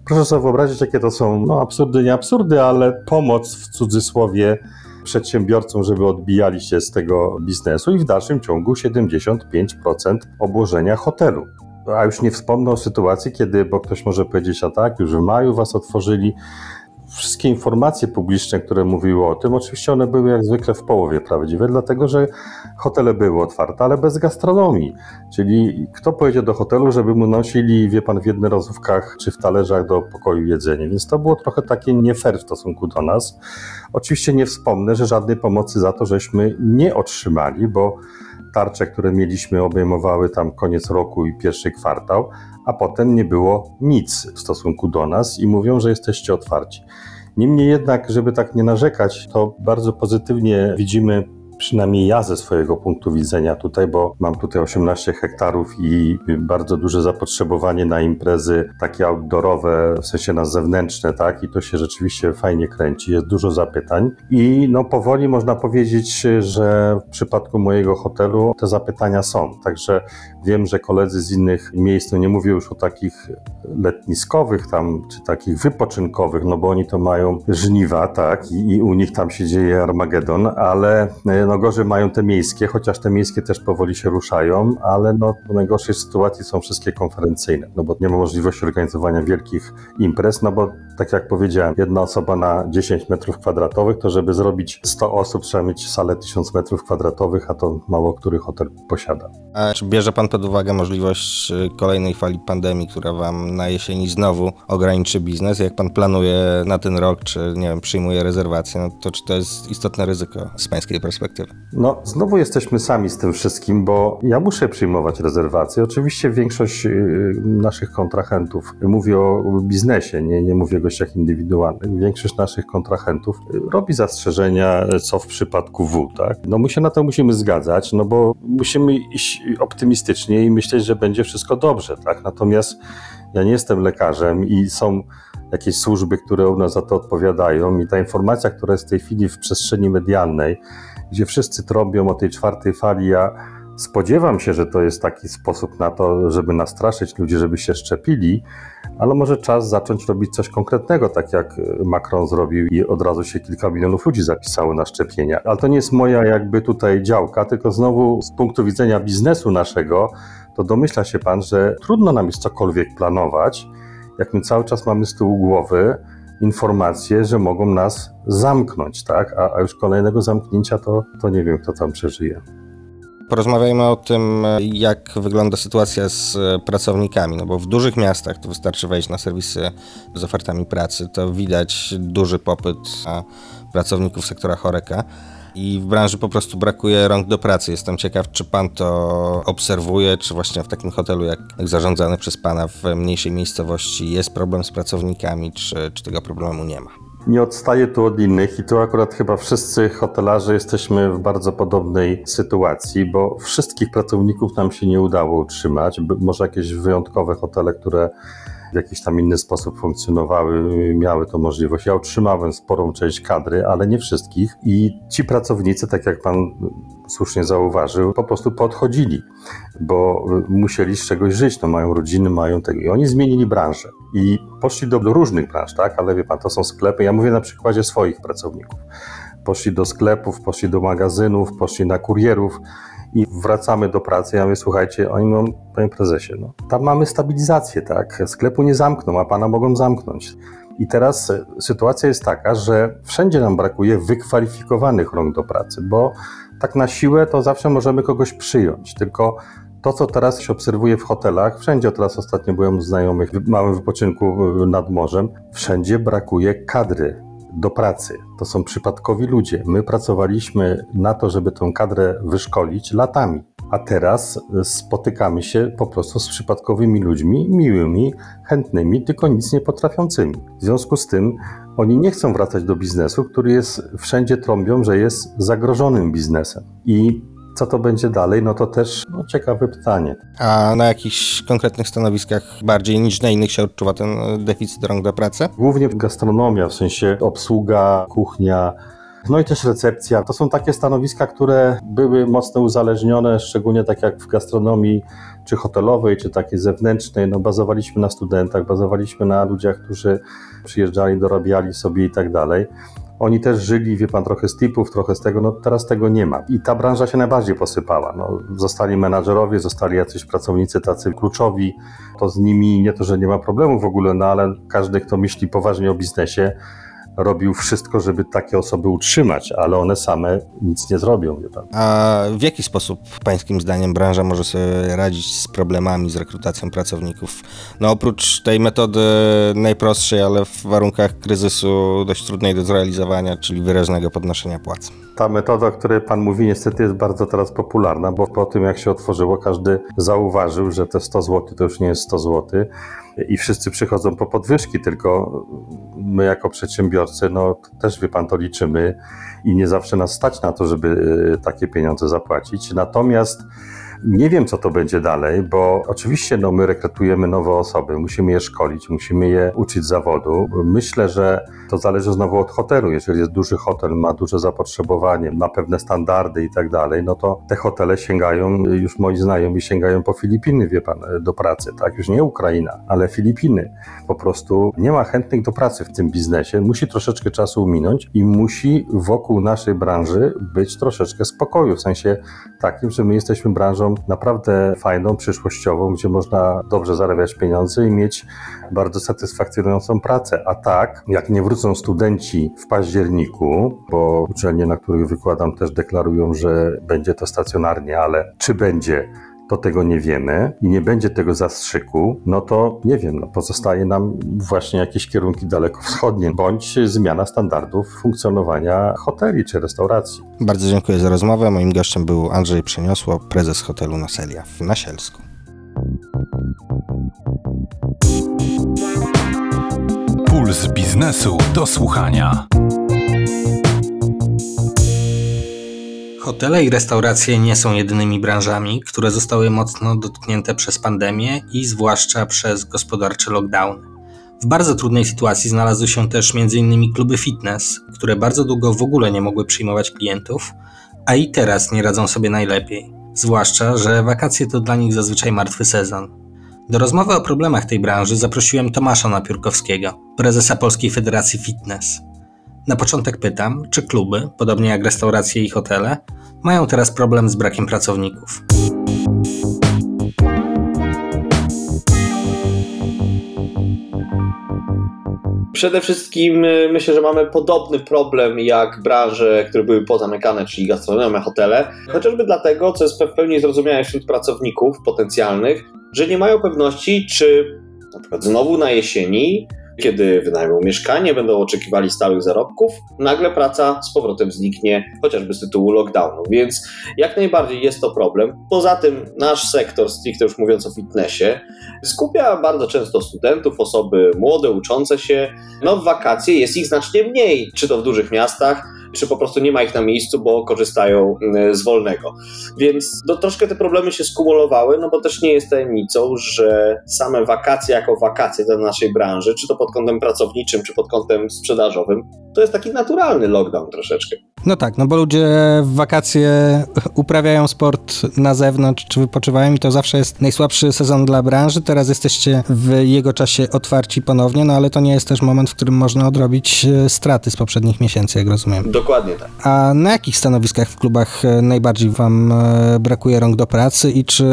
proszę sobie wyobrazić, jakie to są no, absurdy, nie absurdy, ale pomoc w cudzysłowie przedsiębiorcom, żeby odbijali się z tego biznesu i w dalszym ciągu 75% obłożenia hotelu. A już nie wspomnę o sytuacji, kiedy, bo ktoś może powiedzieć, a tak, już w maju was otworzyli. Wszystkie informacje publiczne, które mówiły o tym, oczywiście one były jak zwykle w połowie prawdziwe, dlatego że hotele były otwarte, ale bez gastronomii. Czyli kto pojedzie do hotelu, żeby mu nosili, wie pan, w jednorazówkach czy w talerzach do pokoju jedzenie. Więc to było trochę takie nie fair w stosunku do nas. Oczywiście nie wspomnę, że żadnej pomocy za to żeśmy nie otrzymali, bo tarcze, które mieliśmy, obejmowały tam koniec roku i pierwszy kwartał, a potem nie było nic w stosunku do nas i mówią, że jesteście otwarci. Niemniej jednak, żeby tak nie narzekać, to bardzo pozytywnie widzimy przynajmniej ja ze swojego punktu widzenia tutaj, bo mam tutaj 18 hektarów i bardzo duże zapotrzebowanie na imprezy takie outdoorowe, w sensie na zewnętrzne, tak? I to się rzeczywiście fajnie kręci, jest dużo zapytań. I no powoli można powiedzieć, że w przypadku mojego hotelu te zapytania są. Także wiem, że koledzy z innych miejsc, no nie mówię już o takich letniskowych tam, czy takich wypoczynkowych, no bo oni to mają żniwa, tak? I, i u nich tam się dzieje Armagedon, ale No gorzej mają te miejskie, chociaż te miejskie też powoli się ruszają, ale no w najgorszej sytuacji są wszystkie konferencyjne, no bo nie ma możliwości organizowania wielkich imprez, no bo tak jak powiedziałem, jedna osoba na 10 metrów kwadratowych, to żeby zrobić 100 osób trzeba mieć salę 1000 metrów kwadratowych, a to mało który hotel posiada. A czy bierze pan pod uwagę możliwość y, kolejnej fali pandemii, która wam na jesieni znowu ograniczy biznes? Jak pan planuje na ten rok, czy nie wiem, przyjmuje rezerwacje, no to czy to jest istotne ryzyko z pańskiej perspektywy? No, znowu jesteśmy sami z tym wszystkim, bo ja muszę przyjmować rezerwacje. Oczywiście większość y, naszych kontrahentów, mówię o biznesie, nie, nie mówię o gościach indywidualnych, większość naszych kontrahentów y, robi zastrzeżenia, co w przypadku W, tak? No my się na to musimy zgadzać, no bo musimy iść optymistycznie i myśleć, że będzie wszystko dobrze, tak? Natomiast ja nie jestem lekarzem i są jakieś służby, które u nas za to odpowiadają i ta informacja, która jest w tej chwili w przestrzeni medialnej, gdzie wszyscy trąbią o tej czwartej fali, ja spodziewam się, że to jest taki sposób na to, żeby nastraszyć ludzi, żeby się szczepili, ale może czas zacząć robić coś konkretnego, tak jak Macron zrobił i od razu się kilka milionów ludzi zapisało na szczepienia. Ale to nie jest moja jakby tutaj działka, tylko znowu z punktu widzenia biznesu naszego, to domyśla się pan, że trudno nam jest cokolwiek planować, jak my cały czas mamy z tyłu głowy informacje, że mogą nas zamknąć, tak? A, a już kolejnego zamknięcia to, to nie wiem, kto tam przeżyje. Porozmawiajmy o tym, jak wygląda sytuacja z pracownikami, no bo w dużych miastach to wystarczy wejść na serwisy z ofertami pracy, to widać duży popyt na pracowników sektora choreka i w branży po prostu brakuje rąk do pracy. Jestem ciekaw, czy pan to obserwuje, czy właśnie w takim hotelu jak, zarządzany przez pana w mniejszej miejscowości jest problem z pracownikami, czy, czy tego problemu nie ma? Nie odstaję tu od innych i tu akurat chyba wszyscy hotelarze jesteśmy w bardzo podobnej sytuacji, bo wszystkich pracowników nam się nie udało utrzymać. Może jakieś wyjątkowe hotele, które w jakiś tam inny sposób funkcjonowały, miały to możliwość. Ja utrzymałem sporą część kadry, ale nie wszystkich. I ci pracownicy, tak jak pan słusznie zauważył, po prostu podchodzili, bo musieli z czegoś żyć, no mają rodziny, mają tego. I oni zmienili branżę. I poszli do, do różnych branż, tak, ale wie pan, to są sklepy, ja mówię na przykładzie swoich pracowników. Poszli do sklepów, poszli do magazynów, poszli na kurierów, i wracamy do pracy. Ja mówię, słuchajcie, oni mówią, panie prezesie, no, tam mamy stabilizację, tak? Sklepu nie zamkną, a pana mogą zamknąć. I teraz sytuacja jest taka, że wszędzie nam brakuje wykwalifikowanych rąk do pracy, bo tak na siłę to zawsze możemy kogoś przyjąć, tylko to, co teraz się obserwuje w hotelach, wszędzie teraz ostatnio byłem znajomych w małym wypoczynku nad morzem, wszędzie brakuje kadry do pracy. To są przypadkowi ludzie. My pracowaliśmy na to, żeby tę kadrę wyszkolić latami. A teraz spotykamy się po prostu z przypadkowymi ludźmi, miłymi, chętnymi, tylko nic nie potrafiącymi. W związku z tym oni nie chcą wracać do biznesu, który jest wszędzie trąbią, że jest zagrożonym biznesem. I co to będzie dalej, no to też no, ciekawe pytanie. A na jakichś konkretnych stanowiskach bardziej niż na innych się odczuwa ten deficyt rąk do pracy? Głównie gastronomia, w sensie obsługa, kuchnia, no i też recepcja. To są takie stanowiska, które były mocno uzależnione, szczególnie tak jak w gastronomii, czy hotelowej, czy takiej zewnętrznej. No bazowaliśmy na studentach, bazowaliśmy na ludziach, którzy przyjeżdżali, dorabiali sobie i tak dalej. Oni też żyli, wie pan, trochę z tipów, trochę z tego, no teraz tego nie ma. I ta branża się najbardziej posypała. No, zostali menadżerowie, zostali jacyś pracownicy tacy kluczowi, to z nimi nie to, że nie ma problemu w ogóle, no ale każdy, kto myśli poważnie o biznesie, robił wszystko, żeby takie osoby utrzymać, ale one same nic nie zrobią. Wie pan. A w jaki sposób, pańskim zdaniem, branża może sobie radzić z problemami z rekrutacją pracowników? No oprócz tej metody najprostszej, ale w warunkach kryzysu dość trudnej do zrealizowania, czyli wyraźnego podnoszenia płac. Ta metoda, o której Pan mówi, niestety jest bardzo teraz popularna, bo po tym jak się otworzyło, każdy zauważył, że te 100 zł to już nie jest 100 zł i wszyscy przychodzą po podwyżki, tylko my jako przedsiębiorcy, no też wie Pan, to liczymy i nie zawsze nas stać na to, żeby takie pieniądze zapłacić. Natomiast Nie wiem, co to będzie dalej, bo oczywiście no, my rekrutujemy nowe osoby, musimy je szkolić, musimy je uczyć zawodu. Myślę, że to zależy znowu od hotelu. Jeżeli jest duży hotel, ma duże zapotrzebowanie, ma pewne standardy i tak dalej, no to te hotele sięgają, już moi znajomi sięgają po Filipiny, wie pan, do pracy, tak? Już nie Ukraina, ale Filipiny. Po prostu nie ma chętnych do pracy w tym biznesie. Musi troszeczkę czasu minąć i musi wokół naszej branży być troszeczkę spokoju, w sensie takim, że my jesteśmy branżą naprawdę fajną, przyszłościową, gdzie można dobrze zarabiać pieniądze i mieć bardzo satysfakcjonującą pracę. A tak, jak nie wrócą studenci w październiku, bo uczelnie, na których wykładam, też deklarują, że będzie to stacjonarnie, ale czy będzie, to tego nie wiemy i nie będzie tego zastrzyku, no to nie wiem, no pozostaje nam właśnie jakieś kierunki dalekowschodnie, bądź zmiana standardów funkcjonowania hoteli czy restauracji. Bardzo dziękuję za rozmowę. Moim gościem był Andrzej Przeniosło, prezes hotelu Noselia w Nasielsku. Puls biznesu do słuchania. Hotele i restauracje nie są jedynymi branżami, które zostały mocno dotknięte przez pandemię i zwłaszcza przez gospodarczy lockdown. W bardzo trudnej sytuacji znalazły się też m.in. kluby fitness, które bardzo długo w ogóle nie mogły przyjmować klientów, a i teraz nie radzą sobie najlepiej. Zwłaszcza, że wakacje to dla nich zazwyczaj martwy sezon. Do rozmowy o problemach tej branży zaprosiłem Tomasza Napiórkowskiego, prezesa Polskiej Federacji Fitness. Na początek pytam, czy kluby, podobnie jak restauracje i hotele, mają teraz problem z brakiem pracowników. Przede wszystkim y, myślę, że mamy podobny problem jak branże, które były pozamykane, czyli gastronomia, hotele. Chociażby dlatego, co jest w pełni zrozumiałe wśród pracowników potencjalnych, że nie mają pewności, czy na przykład znowu na jesieni kiedy wynajmą mieszkanie, będą oczekiwali stałych zarobków, nagle praca z powrotem zniknie, chociażby z tytułu lockdownu. Więc jak najbardziej jest to problem. Poza tym nasz sektor, stricte już mówiąc o fitnessie, skupia bardzo często studentów, osoby młode, uczące się. No w wakacje jest ich znacznie mniej, czy to w dużych miastach, czy po prostu nie ma ich na miejscu, bo korzystają mm, z wolnego. Więc no, troszkę te problemy się skumulowały, no bo też nie jest tajemnicą, że same wakacje jako wakacje dla naszej branży, czy to pod kątem pracowniczym, czy pod kątem sprzedażowym, to jest taki naturalny lockdown troszeczkę. No tak, no bo ludzie w wakacje uprawiają sport na zewnątrz, czy wypoczywają i to zawsze jest najsłabszy sezon dla branży. Teraz jesteście w jego czasie otwarci ponownie, no ale to nie jest też moment, w którym można odrobić e, straty z poprzednich miesięcy, jak rozumiem. Dokładnie tak. A na jakich stanowiskach w klubach e, najbardziej wam e, brakuje rąk do pracy i czy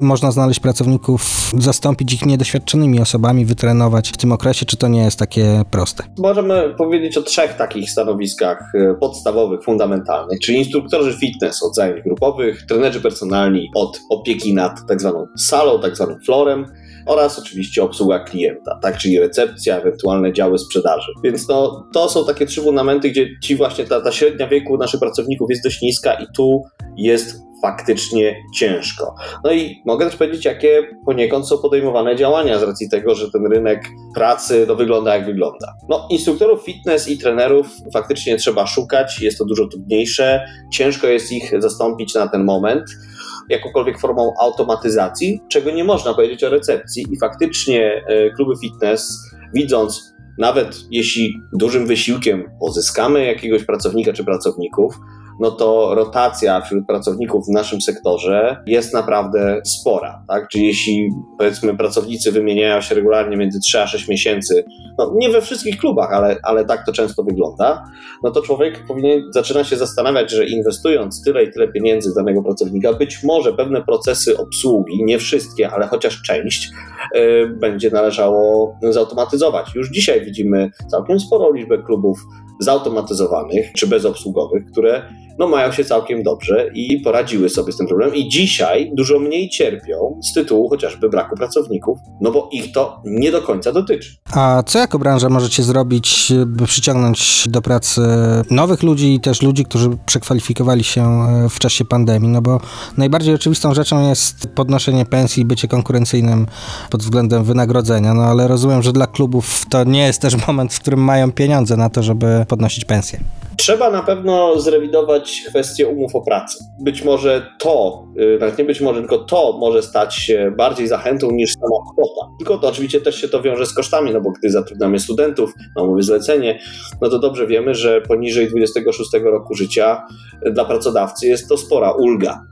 można znaleźć pracowników, zastąpić ich niedoświadczonymi osobami, wytrenować w tym okresie, czy to nie jest takie proste? Możemy powiedzieć o trzech takich stanowiskach podstawowych fundamentalnych, czyli instruktorzy fitness od zajęć grupowych, trenerzy personalni od opieki nad tak zwaną salą, tak zwanym florem oraz oczywiście obsługa klienta, tak, czyli recepcja, ewentualne działy sprzedaży. Więc no, to są takie trzy fundamenty, gdzie ci właśnie ta, ta średnia wieku naszych pracowników jest dość niska i tu jest faktycznie ciężko. No i mogę też powiedzieć, jakie poniekąd są podejmowane działania z racji tego, że ten rynek pracy no, wygląda jak wygląda. No, instruktorów fitness i trenerów faktycznie trzeba szukać, jest to dużo trudniejsze, ciężko jest ich zastąpić na ten moment jakąkolwiek formą automatyzacji, czego nie można powiedzieć o recepcji i faktycznie e, kluby fitness widząc nawet jeśli dużym wysiłkiem pozyskamy jakiegoś pracownika czy pracowników, no to rotacja wśród pracowników w naszym sektorze jest naprawdę spora. Tak? Czyli jeśli powiedzmy pracownicy wymieniają się regularnie między 3 a 6 miesięcy, no nie we wszystkich klubach, ale, ale tak to często wygląda, no to człowiek powinien zaczyna się zastanawiać, że inwestując tyle i tyle pieniędzy danego pracownika, być może pewne procesy obsługi, nie wszystkie, ale chociaż część, yy, będzie należało zautomatyzować. Już dzisiaj widzimy całkiem sporą liczbę klubów zautomatyzowanych czy bezobsługowych, które no mają się całkiem dobrze i poradziły sobie z tym problemem i dzisiaj dużo mniej cierpią z tytułu chociażby braku pracowników, no bo ich to nie do końca dotyczy. A co jako branża możecie zrobić, by przyciągnąć do pracy nowych ludzi i też ludzi, którzy przekwalifikowali się e, w czasie pandemii? No bo najbardziej oczywistą rzeczą jest podnoszenie pensji i bycie konkurencyjnym pod względem wynagrodzenia, no ale rozumiem, że dla klubów to nie jest też moment, w którym mają pieniądze na to, żeby podnosić pensje. Trzeba na pewno zrewidować kwestię umów o pracę. Być może to, y, nawet nie być może, tylko to może stać się bardziej zachętą niż sama kwota. Tylko to oczywiście też się to wiąże z kosztami, no bo gdy zatrudniamy studentów na umowie zlecenie, no to dobrze wiemy, że poniżej 26 roku życia dla pracodawcy jest to spora ulga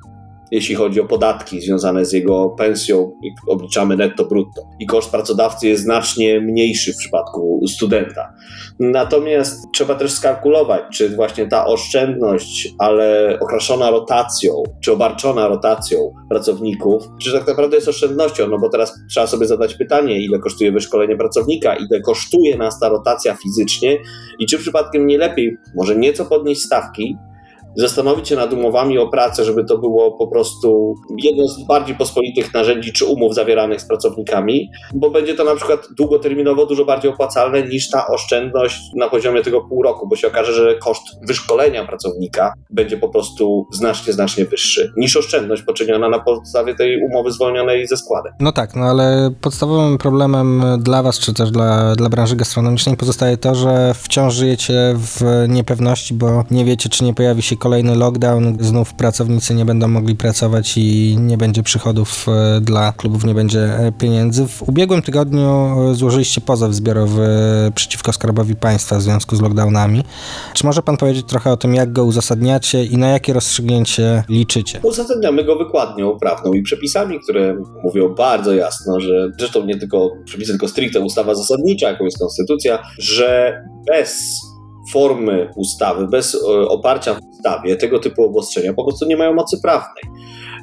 jeśli chodzi o podatki związane z jego pensją, obliczamy netto brutto. I koszt pracodawcy jest znacznie mniejszy w przypadku studenta. Natomiast trzeba też skalkulować, czy właśnie ta oszczędność, ale okraszona rotacją, czy obarczona rotacją pracowników, czy tak naprawdę jest oszczędnością, no bo teraz trzeba sobie zadać pytanie, ile kosztuje wyszkolenie pracownika, ile kosztuje nas ta rotacja fizycznie i czy przypadkiem nie lepiej może nieco podnieść stawki, zastanowić się nad umowami o pracę, żeby to było po prostu jedno z bardziej pospolitych narzędzi czy umów zawieranych z pracownikami, bo będzie to na przykład długoterminowo dużo bardziej opłacalne niż ta oszczędność na poziomie tego pół roku, bo się okaże, że koszt wyszkolenia pracownika będzie po prostu znacznie, znacznie wyższy niż oszczędność poczyniona na podstawie tej umowy zwolnionej ze składem. No tak, no ale podstawowym problemem dla Was, czy też dla, dla branży gastronomicznej pozostaje to, że wciąż żyjecie w niepewności, bo nie wiecie, czy nie pojawi się kolejny lockdown, znów pracownicy nie będą mogli pracować i nie będzie przychodów e, dla klubów, nie będzie e, pieniędzy. W ubiegłym tygodniu e, złożyliście pozew zbiorowy przeciwko Skarbowi Państwa w związku z lockdownami. Czy może Pan powiedzieć trochę o tym, jak go uzasadniacie i na jakie rozstrzygnięcie liczycie? Uzasadniamy go wykładnią prawną i przepisami, które mówią bardzo jasno, że zresztą nie tylko przepisy, tylko stricte ustawa zasadnicza, jaką jest konstytucja, że bez formy ustawy, bez e, oparcia w ustawie tego typu obostrzenia po prostu nie mają mocy prawnej.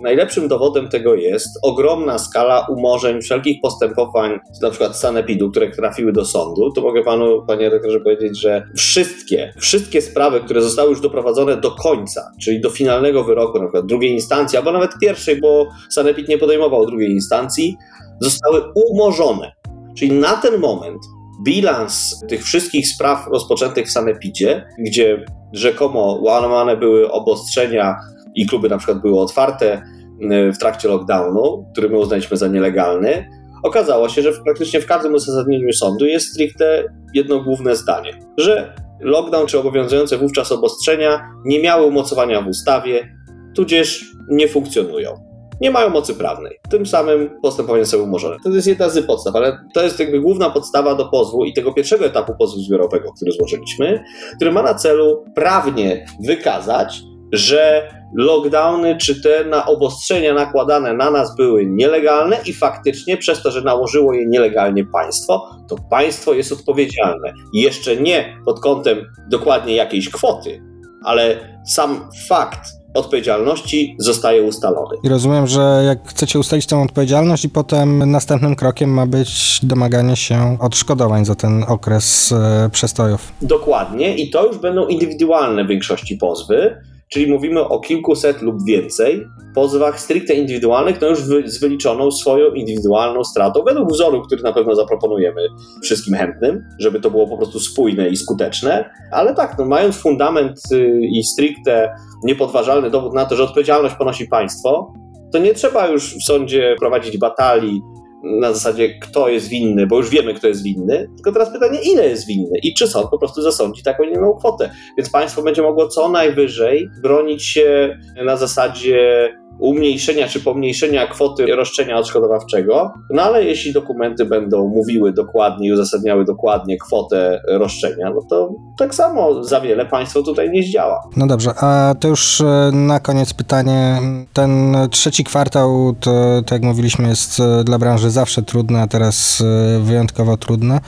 Najlepszym dowodem tego jest ogromna skala umorzeń wszelkich postępowań, na przykład sanepidu, które trafiły do sądu. To mogę panu, panie redaktorze, powiedzieć, że wszystkie, wszystkie sprawy, które zostały już doprowadzone do końca, czyli do finalnego wyroku, na przykład drugiej instancji, albo nawet pierwszej, bo sanepid nie podejmował drugiej instancji, zostały umorzone. Czyli na ten moment bilans tych wszystkich spraw rozpoczętych w Sanepidzie, gdzie rzekomo łamane były obostrzenia i kluby na przykład były otwarte y, w trakcie lockdownu, który my uznaliśmy za nielegalny, okazało się, że praktycznie w każdym uzasadnieniu sądu jest stricte jedno główne zdanie, że lockdown czy obowiązujące wówczas obostrzenia nie miały umocowania w ustawie, tudzież nie funkcjonują nie mają mocy prawnej. Tym samym postępowanie są umorzone. To jest jedna z podstaw, ale to jest jakby główna podstawa do pozwu i tego pierwszego etapu pozwu zbiorowego, który złożyliśmy, który ma na celu prawnie wykazać, że lockdowny czy te na obostrzenia nakładane na nas były nielegalne i faktycznie przez to, że nałożyło je nielegalnie państwo, to państwo jest odpowiedzialne. Jeszcze nie pod kątem dokładnie jakiejś kwoty, ale sam fakt odpowiedzialności zostaje ustalony. I rozumiem, że jak chcecie ustalić tę odpowiedzialność i potem następnym krokiem ma być domaganie się odszkodowań za ten okres e, przestojów. Dokładnie i to już będą indywidualne w większości pozwy, czyli mówimy o kilkuset lub więcej pozwach stricte indywidualnych, no już wy, z wyliczoną swoją indywidualną stratą, według wzoru, który na pewno zaproponujemy wszystkim chętnym, żeby to było po prostu spójne i skuteczne, ale tak, no mając fundament y, i stricte niepodważalny dowód na to, że odpowiedzialność ponosi państwo, to nie trzeba już w sądzie prowadzić batalii na zasadzie, kto jest winny, bo już wiemy, kto jest winny, tylko teraz pytanie, ile jest winny i czy sąd po prostu zasądzi taką inną kwotę. Więc państwo będzie mogło co najwyżej bronić się na zasadzie umniejszenia czy pomniejszenia kwoty roszczenia odszkodowawczego, no ale jeśli dokumenty będą mówiły dokładnie i uzasadniały dokładnie kwotę roszczenia, no to tak samo za wiele państwo tutaj nie zdziała. No dobrze, a to już e, na koniec pytanie. Ten trzeci kwartał, to, tak jak mówiliśmy, jest e, dla branży zawsze trudny, a teraz e, wyjątkowo trudny.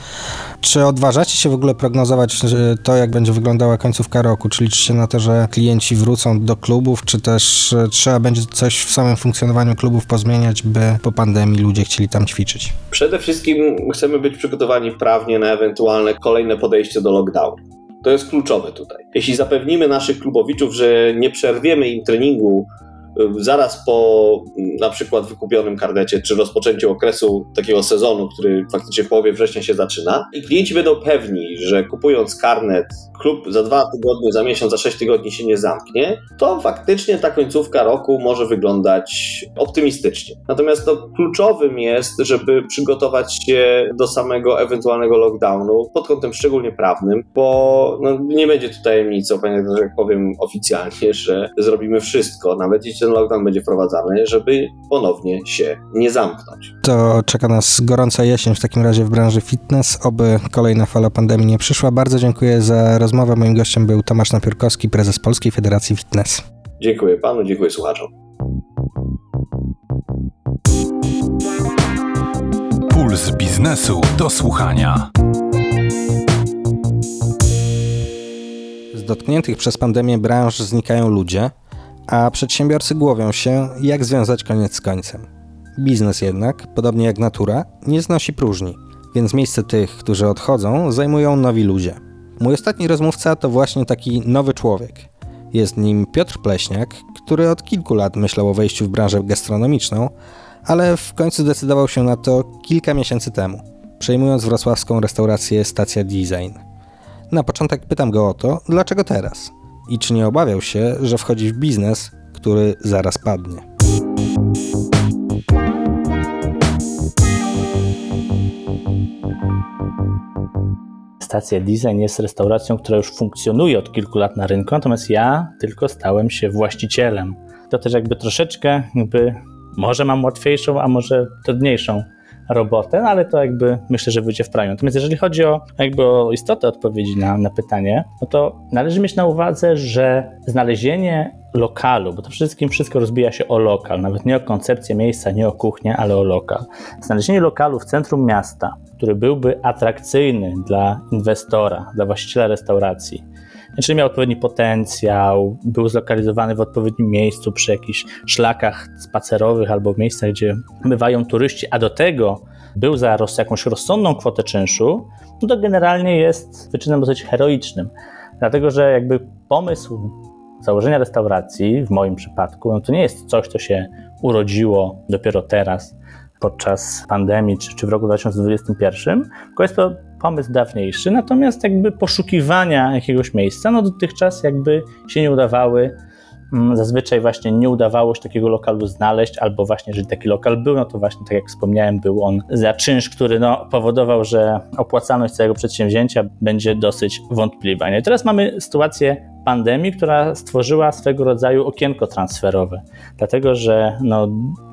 Czy odważacie się w ogóle prognozować to, jak będzie wyglądała końcówka roku? Czy liczycie na to, że klienci wrócą do klubów, czy też trzeba będzie coś w samym funkcjonowaniu klubów pozmieniać, by po pandemii ludzie chcieli tam ćwiczyć? Przede wszystkim chcemy być przygotowani prawnie na ewentualne kolejne podejście do lockdownu. To jest kluczowe tutaj. Jeśli zapewnimy naszych klubowiczów, że nie przerwiemy im treningu zaraz po na przykład wykupionym karnecie, czy rozpoczęciu okresu takiego sezonu, który faktycznie w połowie września się zaczyna i klienci będą pewni, że kupując karnet klub za dwa tygodnie, za miesiąc, za sześć tygodni się nie zamknie, to faktycznie ta końcówka roku może wyglądać optymistycznie. Natomiast to kluczowym jest, żeby przygotować się do samego ewentualnego lockdownu pod kątem szczególnie prawnym, bo no, nie będzie tu tajemnicą, panie jak powiem oficjalnie, że zrobimy wszystko, nawet jeśli ten lockdown będzie wprowadzany, żeby ponownie się nie zamknąć. To czeka nas gorąca jesień w takim razie w branży fitness, oby kolejna fala pandemii nie przyszła. Bardzo dziękuję za rozmowę. Moim gościem był Tomasz Napiórkowski, prezes Polskiej Federacji Fitness. Dziękuję panu, dziękuję słuchaczom. Puls biznesu do słuchania. Z dotkniętych przez pandemię branż znikają ludzie, a przedsiębiorcy głowią się, jak związać koniec z końcem. Biznes jednak, podobnie jak natura, nie znosi próżni, więc miejsce tych, którzy odchodzą, zajmują nowi ludzie. Mój ostatni rozmówca to właśnie taki nowy człowiek. Jest nim Piotr Pleśniak, który od kilku lat myślał o wejściu w branżę gastronomiczną, ale w końcu zdecydował się na to kilka miesięcy temu, przejmując wrocławską restaurację Stacja Design. Na początek pytam go o to, dlaczego teraz? I czy nie obawiał się, że wchodzi w biznes, który zaraz padnie? Stacja Design jest restauracją, która już funkcjonuje od kilku lat na rynku, natomiast ja tylko stałem się właścicielem. To też jakby troszeczkę, jakby może mam łatwiejszą, a może trudniejszą robotę, no ale to jakby myślę, że wyjdzie w praniu. Natomiast jeżeli chodzi o jakby o istotę odpowiedzi na, na pytanie, no to należy mieć na uwadze, że znalezienie lokalu, bo to wszystkim wszystko rozbija się o lokal, nawet nie o koncepcję miejsca, nie o kuchnię, ale o lokal. Znalezienie lokalu w centrum miasta, który byłby atrakcyjny dla inwestora, dla właściciela restauracji, znaczy miał odpowiedni potencjał, był zlokalizowany w odpowiednim miejscu przy jakichś szlakach spacerowych albo w miejscach, gdzie bywają turyści, a do tego był za jakąś rozsądną kwotę czynszu, no to generalnie jest wyczynem dosyć heroicznym. Dlatego, że jakby pomysł założenia restauracji, w moim przypadku, no to nie jest coś, co się urodziło dopiero teraz, podczas pandemii czy, czy w roku 2021, tylko jest to pomysł dawniejszy, natomiast jakby poszukiwania jakiegoś miejsca, no dotychczas jakby się nie udawały. Mm, zazwyczaj właśnie nie udawało się takiego lokalu znaleźć, albo właśnie, jeżeli taki lokal był, no to właśnie, tak jak wspomniałem, był on za czynsz, który no, powodował, że opłacalność całego przedsięwzięcia będzie dosyć wątpliwa. No I teraz mamy sytuację pandemii, która stworzyła swego rodzaju okienko transferowe, dlatego że no,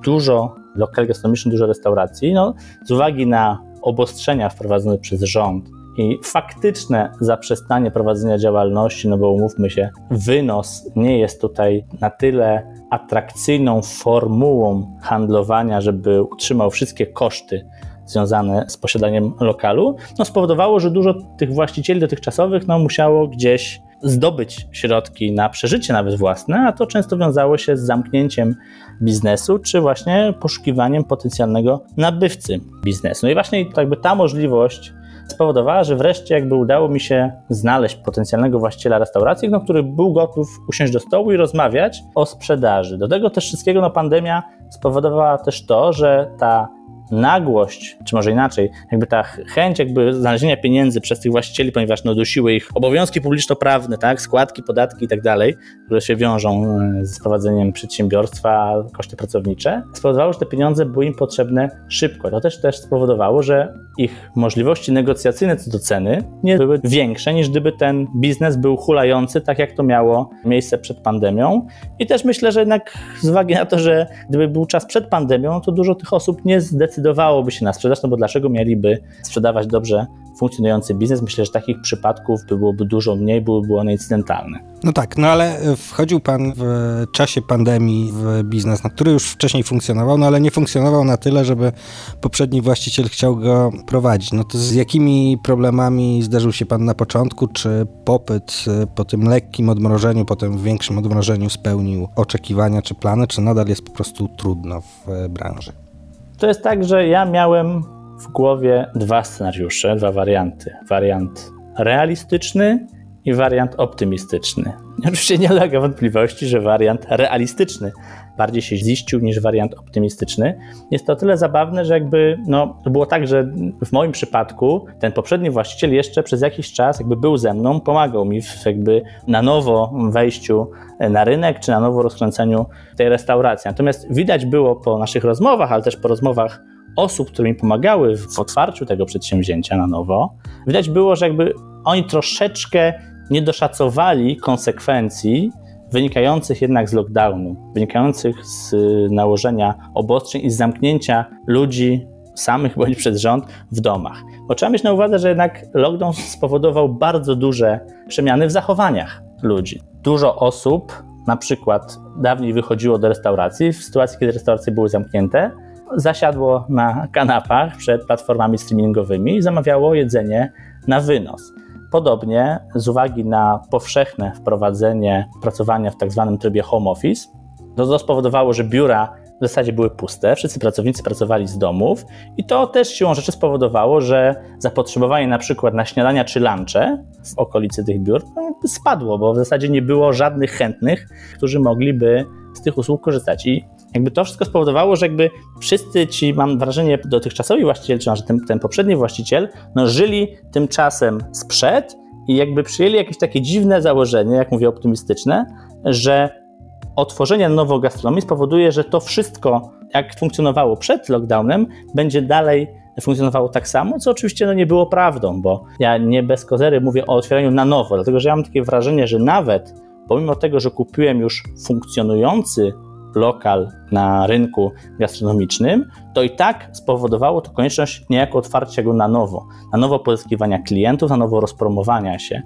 dużo lokal gastronomicznych, dużo restauracji, no, z uwagi na obostrzenia wprowadzone przez rząd i faktyczne zaprzestanie prowadzenia działalności, no bo umówmy się, wynos nie jest tutaj na tyle atrakcyjną formułą handlowania, żeby utrzymał wszystkie koszty związane z posiadaniem lokalu, no spowodowało, że dużo tych właścicieli dotychczasowych no, musiało gdzieś zdobyć środki na przeżycie nawet własne, a to często wiązało się z zamknięciem biznesu, czy właśnie poszukiwaniem potencjalnego nabywcy biznesu. No i właśnie jakby ta możliwość spowodowała, że wreszcie jakby udało mi się znaleźć potencjalnego właściciela restauracji, no, który był gotów usiąść do stołu i rozmawiać o sprzedaży. Do tego też wszystkiego no, pandemia spowodowała też to, że ta nagłość, czy może inaczej, jakby ta chęć jakby znalezienia pieniędzy przez tych właścicieli, ponieważ no, dusiły ich obowiązki publiczno-prawne, tak, składki, podatki i tak dalej, które się wiążą e, z prowadzeniem przedsiębiorstwa, koszty pracownicze, spowodowało, że te pieniądze były im potrzebne szybko. To też też spowodowało, że ich możliwości negocjacyjne co do ceny nie były większe niż gdyby ten biznes był hulający, tak jak to miało miejsce przed pandemią. I też myślę, że jednak z uwagi na to, że gdyby był czas przed pandemią, to dużo tych osób nie zdecydowałoby się na sprzedaż, no bo dlaczego mieliby sprzedawać dobrze funkcjonujący biznes? Myślę, że takich przypadków byłoby dużo mniej, byłyby one incydentalne. No tak, no ale wchodził pan w czasie pandemii w biznes, no, który już wcześniej funkcjonował, no ale nie funkcjonował na tyle, żeby poprzedni właściciel chciał go prowadzić. No to z jakimi problemami zderzył się pan na początku? Czy popyt po tym lekkim odmrożeniu, po tym większym odmrożeniu spełnił oczekiwania czy plany, czy nadal jest po prostu trudno w branży? To jest tak, że ja miałem w głowie dwa scenariusze, dwa warianty. Wariant realistyczny i wariant optymistyczny. Oczywiście nie ulega wątpliwości, że wariant realistyczny bardziej się ziścił niż wariant optymistyczny. Jest to o tyle zabawne, że jakby no, było tak, że w moim przypadku ten poprzedni właściciel jeszcze przez jakiś czas jakby był ze mną, pomagał mi w jakby na nowo wejściu na rynek, czy na nowo rozkręceniu tej restauracji. Natomiast widać było po naszych rozmowach, ale też po rozmowach osób, które mi pomagały w otwarciu tego przedsięwzięcia na nowo, widać było, że jakby oni troszeczkę nie doszacowali konsekwencji wynikających jednak z lockdownu, wynikających z y, nałożenia obostrzeń i z zamknięcia ludzi samych bądź przez rząd w domach. Bo trzeba mieć na uwadze, że jednak lockdown spowodował bardzo duże przemiany w zachowaniach ludzi. Dużo osób, na przykład dawniej wychodziło do restauracji, w sytuacji, kiedy restauracje były zamknięte, zasiadło na kanapach przed platformami streamingowymi i zamawiało jedzenie na wynos. Podobnie z uwagi na powszechne wprowadzenie pracowania w tak zwanym trybie home office, to spowodowało, że biura w zasadzie były puste, wszyscy pracownicy pracowali z domów i to też siłą rzeczy spowodowało, że zapotrzebowanie na przykład na śniadania czy lunche w okolicy tych biur no, spadło, bo w zasadzie nie było żadnych chętnych, którzy mogliby z tych usług korzystać. I jakby to wszystko spowodowało, że jakby wszyscy ci, mam wrażenie, dotychczasowi właściciele, czy może ten, ten poprzedni właściciel, no żyli tym czasem sprzed i jakby przyjęli jakieś takie dziwne założenie, jak mówię, optymistyczne, że otworzenie nowo gastronomii spowoduje, że to wszystko, jak funkcjonowało przed lockdownem, będzie dalej funkcjonowało tak samo, co oczywiście no, nie było prawdą, bo ja nie bez kozery mówię o otwieraniu na nowo, dlatego że ja mam takie wrażenie, że nawet pomimo tego, że kupiłem już funkcjonujący lokal na rynku gastronomicznym, to i tak spowodowało to konieczność niejako otwarcia go na nowo, na nowo pozyskiwania klientów, na nowo rozpromowania się.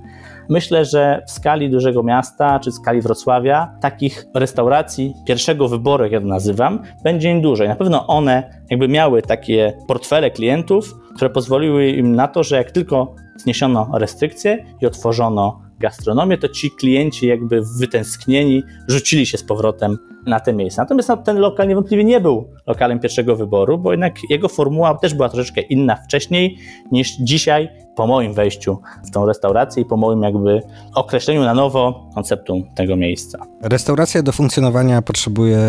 Myślę, że w skali dużego miasta czy w skali Wrocławia takich restauracji pierwszego wyboru, jak ja to nazywam, będzie im dużo. I na pewno one jakby miały takie portfele klientów, które pozwoliły im na to, że jak tylko zniesiono restrykcje i otworzono gastronomię, to ci klienci jakby wytęsknieni rzucili się z powrotem na te miejsca. Natomiast no, ten lokal niewątpliwie nie był lokalem pierwszego wyboru, bo jednak jego formuła też była troszeczkę inna wcześniej niż dzisiaj po moim wejściu w tą restaurację i po moim jakby określeniu na nowo konceptu tego miejsca. Restauracja do funkcjonowania potrzebuje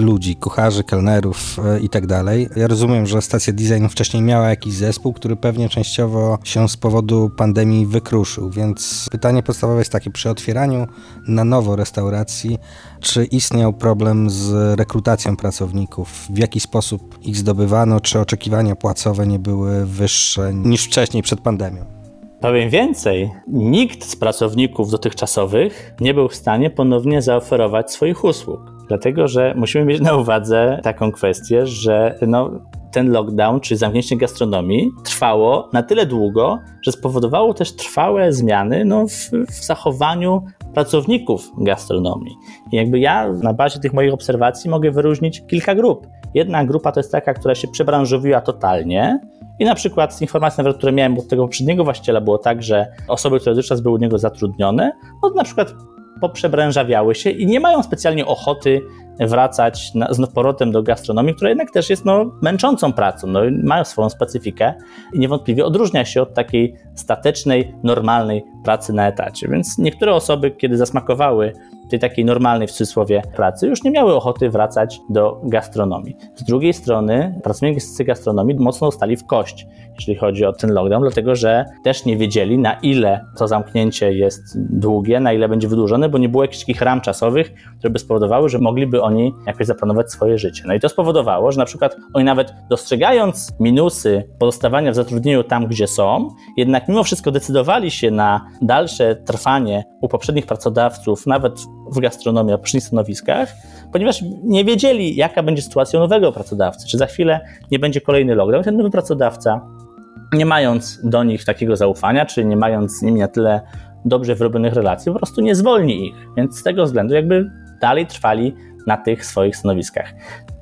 ludzi, kucharzy, kelnerów e, i tak dalej. Ja rozumiem, że stacja design wcześniej miała jakiś zespół, który pewnie częściowo się z powodu pandemii wykruszył, więc pytanie podstawowe jest takie, przy otwieraniu na nowo restauracji, czy istniał problem z rekrutacją pracowników? W jaki sposób ich zdobywano? Czy oczekiwania płacowe nie były wyższe niż wcześniej przed pandemią? Powiem więcej, nikt z pracowników dotychczasowych nie był w stanie ponownie zaoferować swoich usług. Dlatego, że musimy mieć na uwadze taką kwestię, że no, ten lockdown czy zamknięcie gastronomii trwało na tyle długo, że spowodowało też trwałe zmiany no, w, w zachowaniu pracowników gastronomii. I jakby ja na bazie tych moich obserwacji mogę wyróżnić kilka grup. Jedna grupa to jest taka, która się przebranżowiła totalnie, i na przykład z informacji, nawet, które miałem od tego poprzedniego właściciela, było tak, że osoby, które dotychczas były u niego zatrudnione, no na przykład poprzebranżawiały się i nie mają specjalnie ochoty wracać na, z powrotem do gastronomii, która jednak też jest no, męczącą pracą, no, mają swoją specyfikę i niewątpliwie odróżnia się od takiej statecznej, normalnej pracy na etacie. Więc niektóre osoby, kiedy zasmakowały tej takiej normalnej w cudzysłowie pracy, już nie miały ochoty wracać do gastronomii. Z drugiej strony pracownicy gastronomii mocno stali w kość, jeśli chodzi o ten lockdown, dlatego że też nie wiedzieli na ile to zamknięcie jest długie, na ile będzie wydłużone, bo nie było jakichś takich ram czasowych, które by spowodowały, że mogliby oni jakoś zaplanować swoje życie. No i to spowodowało, że na przykład oni nawet dostrzegając minusy pozostawania w zatrudnieniu tam, gdzie są, jednak mimo wszystko decydowali się na dalsze trwanie u poprzednich pracodawców, nawet w gastronomii, na poprzednich stanowiskach, ponieważ nie wiedzieli, jaka będzie sytuacja nowego pracodawcy, czy za chwilę nie będzie kolejny lockdown. Ten nowy pracodawca, nie mając do nich takiego zaufania, czy nie mając z nimi na tyle dobrze wyrobionych relacji, po prostu nie zwolni ich. Więc z tego względu jakby dalej trwali na tych swoich stanowiskach.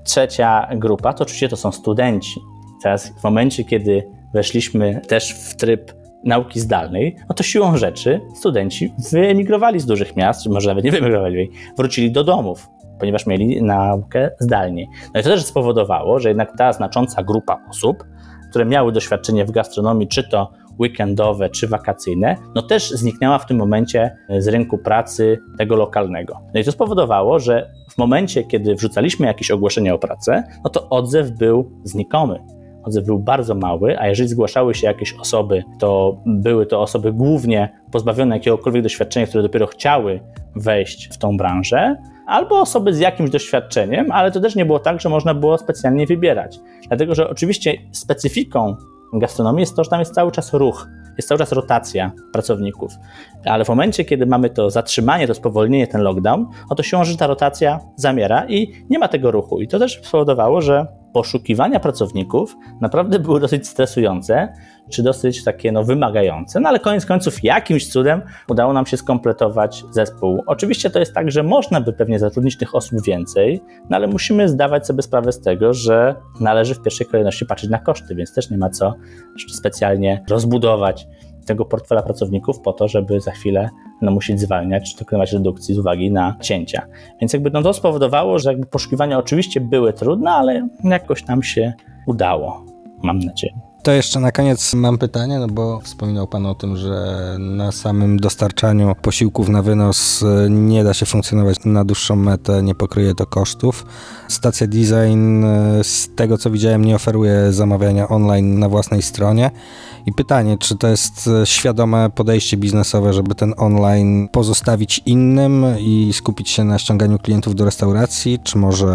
Trzecia grupa to oczywiście to są studenci. Teraz w momencie, kiedy weszliśmy też w tryb nauki zdalnej, no to siłą rzeczy studenci wyemigrowali z dużych miast, czy może nawet nie wyemigrowali, wrócili do domów, ponieważ mieli naukę zdalnie. No i to też spowodowało, że jednak ta znacząca grupa osób, które miały doświadczenie w gastronomii, czy to weekendowe czy wakacyjne, no też zniknęła w tym momencie z rynku pracy tego lokalnego. No i to spowodowało, że w momencie, kiedy wrzucaliśmy jakieś ogłoszenie o pracę, no to odzew był znikomy odzew był bardzo mały, a jeżeli zgłaszały się jakieś osoby, to były to osoby głównie pozbawione jakiegokolwiek doświadczenia, które dopiero chciały wejść w tą branżę, albo osoby z jakimś doświadczeniem, ale to też nie było tak, że można było specjalnie wybierać. Dlatego, że oczywiście specyfiką gastronomii jest to, że tam jest cały czas ruch, jest cały czas rotacja pracowników. Ale w momencie, kiedy mamy to zatrzymanie, to spowolnienie, ten lockdown, no to się że ta rotacja zamiera i nie ma tego ruchu. I to też spowodowało, że poszukiwania pracowników naprawdę były dosyć stresujące, czy dosyć takie no, wymagające, no ale koniec końców jakimś cudem udało nam się skompletować zespół. Oczywiście to jest tak, że można by pewnie zatrudnić tych osób więcej, no ale musimy zdawać sobie sprawę z tego, że należy w pierwszej kolejności patrzeć na koszty, więc też nie ma co specjalnie rozbudować tego portfela pracowników po to, żeby za chwilę no, musieć zwalniać czy dokonywać redukcji z uwagi na cięcia. Więc jakby no, to spowodowało, że jakby poszukiwania oczywiście były trudne, ale jakoś nam się udało, mam nadzieję. To jeszcze na koniec mam pytanie, no bo wspominał Pan o tym, że na samym dostarczaniu posiłków na wynos e, nie da się funkcjonować na dłuższą metę, nie pokryje to kosztów. Stacja Design, e, z tego co widziałem, nie oferuje zamawiania online na własnej stronie. I pytanie, czy to jest e, świadome podejście biznesowe, żeby ten online pozostawić innym i skupić się na ściąganiu klientów do restauracji, czy może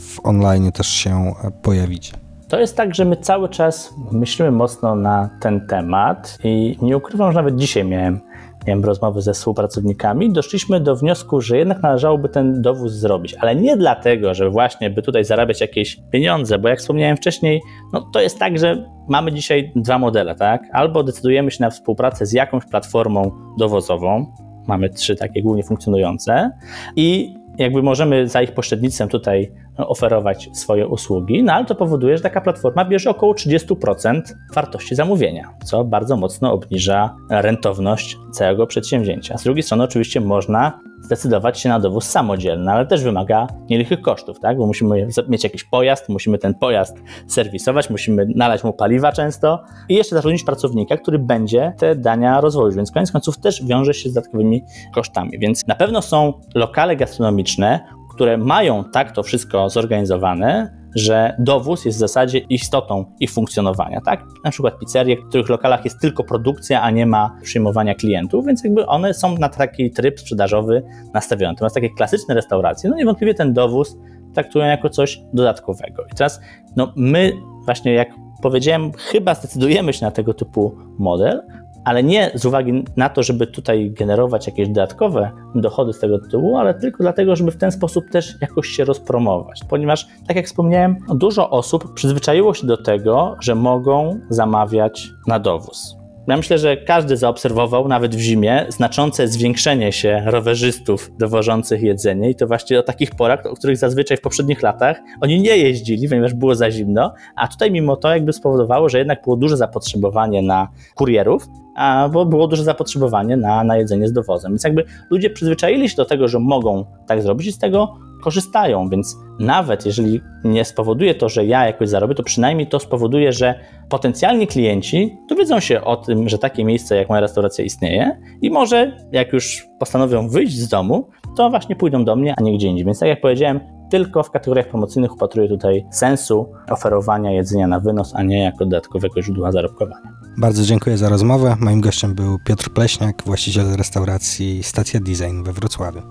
w online też się pojawić? To jest tak, że my cały czas myślimy mocno na ten temat i nie ukrywam, że nawet dzisiaj miałem, miałem rozmowy ze współpracownikami. Doszliśmy do wniosku, że jednak należałoby ten dowóz zrobić, ale nie dlatego, że właśnie by tutaj zarabiać jakieś pieniądze, bo jak wspomniałem wcześniej, no to jest tak, że mamy dzisiaj dwa modele, tak? Albo decydujemy się na współpracę z jakąś platformą dowozową, mamy trzy takie głównie funkcjonujące i jakby możemy za ich pośrednictwem tutaj oferować swoje usługi, no ale to powoduje, że taka platforma bierze około 30% wartości zamówienia, co bardzo mocno obniża rentowność całego przedsięwzięcia. Z drugiej strony oczywiście można zdecydować się na dowóz samodzielny, ale też wymaga nielichych kosztów, tak? bo musimy mieć jakiś pojazd, musimy ten pojazd serwisować, musimy nalać mu paliwa często i jeszcze zatrudnić pracownika, który będzie te dania rozwoził, więc koniec końców też wiąże się z dodatkowymi kosztami. Więc na pewno są lokale gastronomiczne, które mają tak to wszystko zorganizowane, że dowóz jest w zasadzie istotą ich funkcjonowania, tak? Na przykład pizzerie, w których lokalach jest tylko produkcja, a nie ma przyjmowania klientów, więc jakby one są na taki tryb sprzedażowy nastawione. Natomiast takie klasyczne restauracje, no niewątpliwie ten dowóz traktują jako coś dodatkowego. I teraz, no my właśnie jak powiedziałem, chyba zdecydujemy się na tego typu model, ale nie z uwagi na to, żeby tutaj generować jakieś dodatkowe dochody z tego tytułu, ale tylko dlatego, żeby w ten sposób też jakoś się rozpromować. Ponieważ, tak jak wspomniałem, dużo osób przyzwyczaiło się do tego, że mogą zamawiać na dowóz. Ja myślę, że każdy zaobserwował, nawet w zimie, znaczące zwiększenie się rowerzystów dowożących jedzenie i to właśnie o takich porach, o których zazwyczaj w poprzednich latach oni nie jeździli, ponieważ było za zimno, a tutaj mimo to jakby spowodowało, że jednak było duże zapotrzebowanie na kurierów, a bo było duże zapotrzebowanie na, na jedzenie z dowozem. Więc jakby ludzie przyzwyczaili się do tego, że mogą tak zrobić i z tego korzystają, więc nawet jeżeli nie spowoduje to, że ja jakoś zarobię, to przynajmniej to spowoduje, że potencjalni klienci dowiedzą się o tym, że takie miejsce jak moja restauracja istnieje i może jak już postanowią wyjść z domu, to właśnie pójdą do mnie, a nie gdzie indziej. Więc tak jak powiedziałem, tylko w kategoriach promocyjnych upatruję tutaj sensu oferowania jedzenia na wynos, a nie jako dodatkowego źródła zarobkowania. Bardzo dziękuję za rozmowę. Moim gościem był Piotr Pleśniak, właściciel restauracji Stacja Design we Wrocławiu.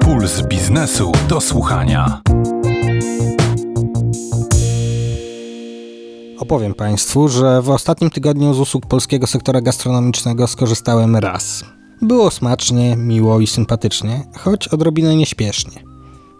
Puls biznesu do słuchania. Opowiem Państwu, że w ostatnim tygodniu z usług polskiego sektora gastronomicznego skorzystałem raz. Było smacznie, miło i sympatycznie, choć odrobinę nieśpiesznie.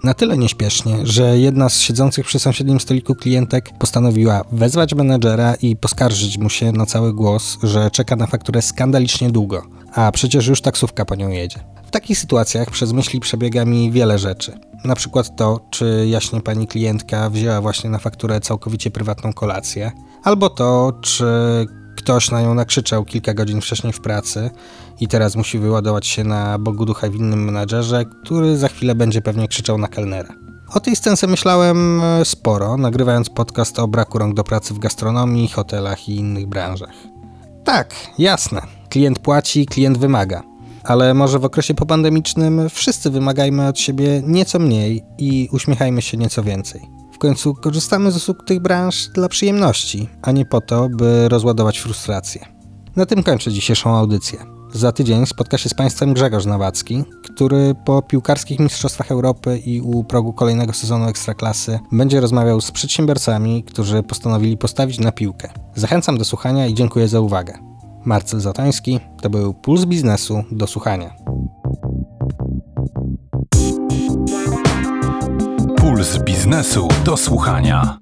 Na tyle nieśpiesznie, że jedna z siedzących przy sąsiednim stoliku klientek postanowiła wezwać menedżera i poskarżyć mu się na cały głos, że czeka na fakturę skandalicznie długo, a przecież już taksówka po nią jedzie. W takich sytuacjach przez myśli przebiega mi wiele rzeczy. Na przykład to, czy jaśnie pani klientka wzięła właśnie na fakturę całkowicie prywatną kolację, albo to, czy ktoś na nią nakrzyczał kilka godzin wcześniej w pracy i teraz musi wyładować się na Bogu ducha winnym menadżerze, który za chwilę będzie pewnie krzyczał na kelnera. O tej scence myślałem e, sporo, nagrywając podcast o braku rąk do pracy w gastronomii, hotelach i innych branżach. Tak, jasne. Klient płaci, klient wymaga. Ale może w okresie popandemicznym wszyscy wymagajmy od siebie nieco mniej i uśmiechajmy się nieco więcej. W końcu korzystamy z usług tych branż dla przyjemności, a nie po to, by rozładować frustrację. Na tym kończę dzisiejszą audycję. Za tydzień spotka się z Państwem Grzegorz Nawacki, który po piłkarskich Mistrzostwach Europy i u progu kolejnego sezonu Ekstraklasy będzie rozmawiał z przedsiębiorcami, którzy postanowili postawić na piłkę. Zachęcam do słuchania i dziękuję za uwagę. Marcel Zatoński, to był Puls Biznesu do słuchania. Puls biznesu do słuchania.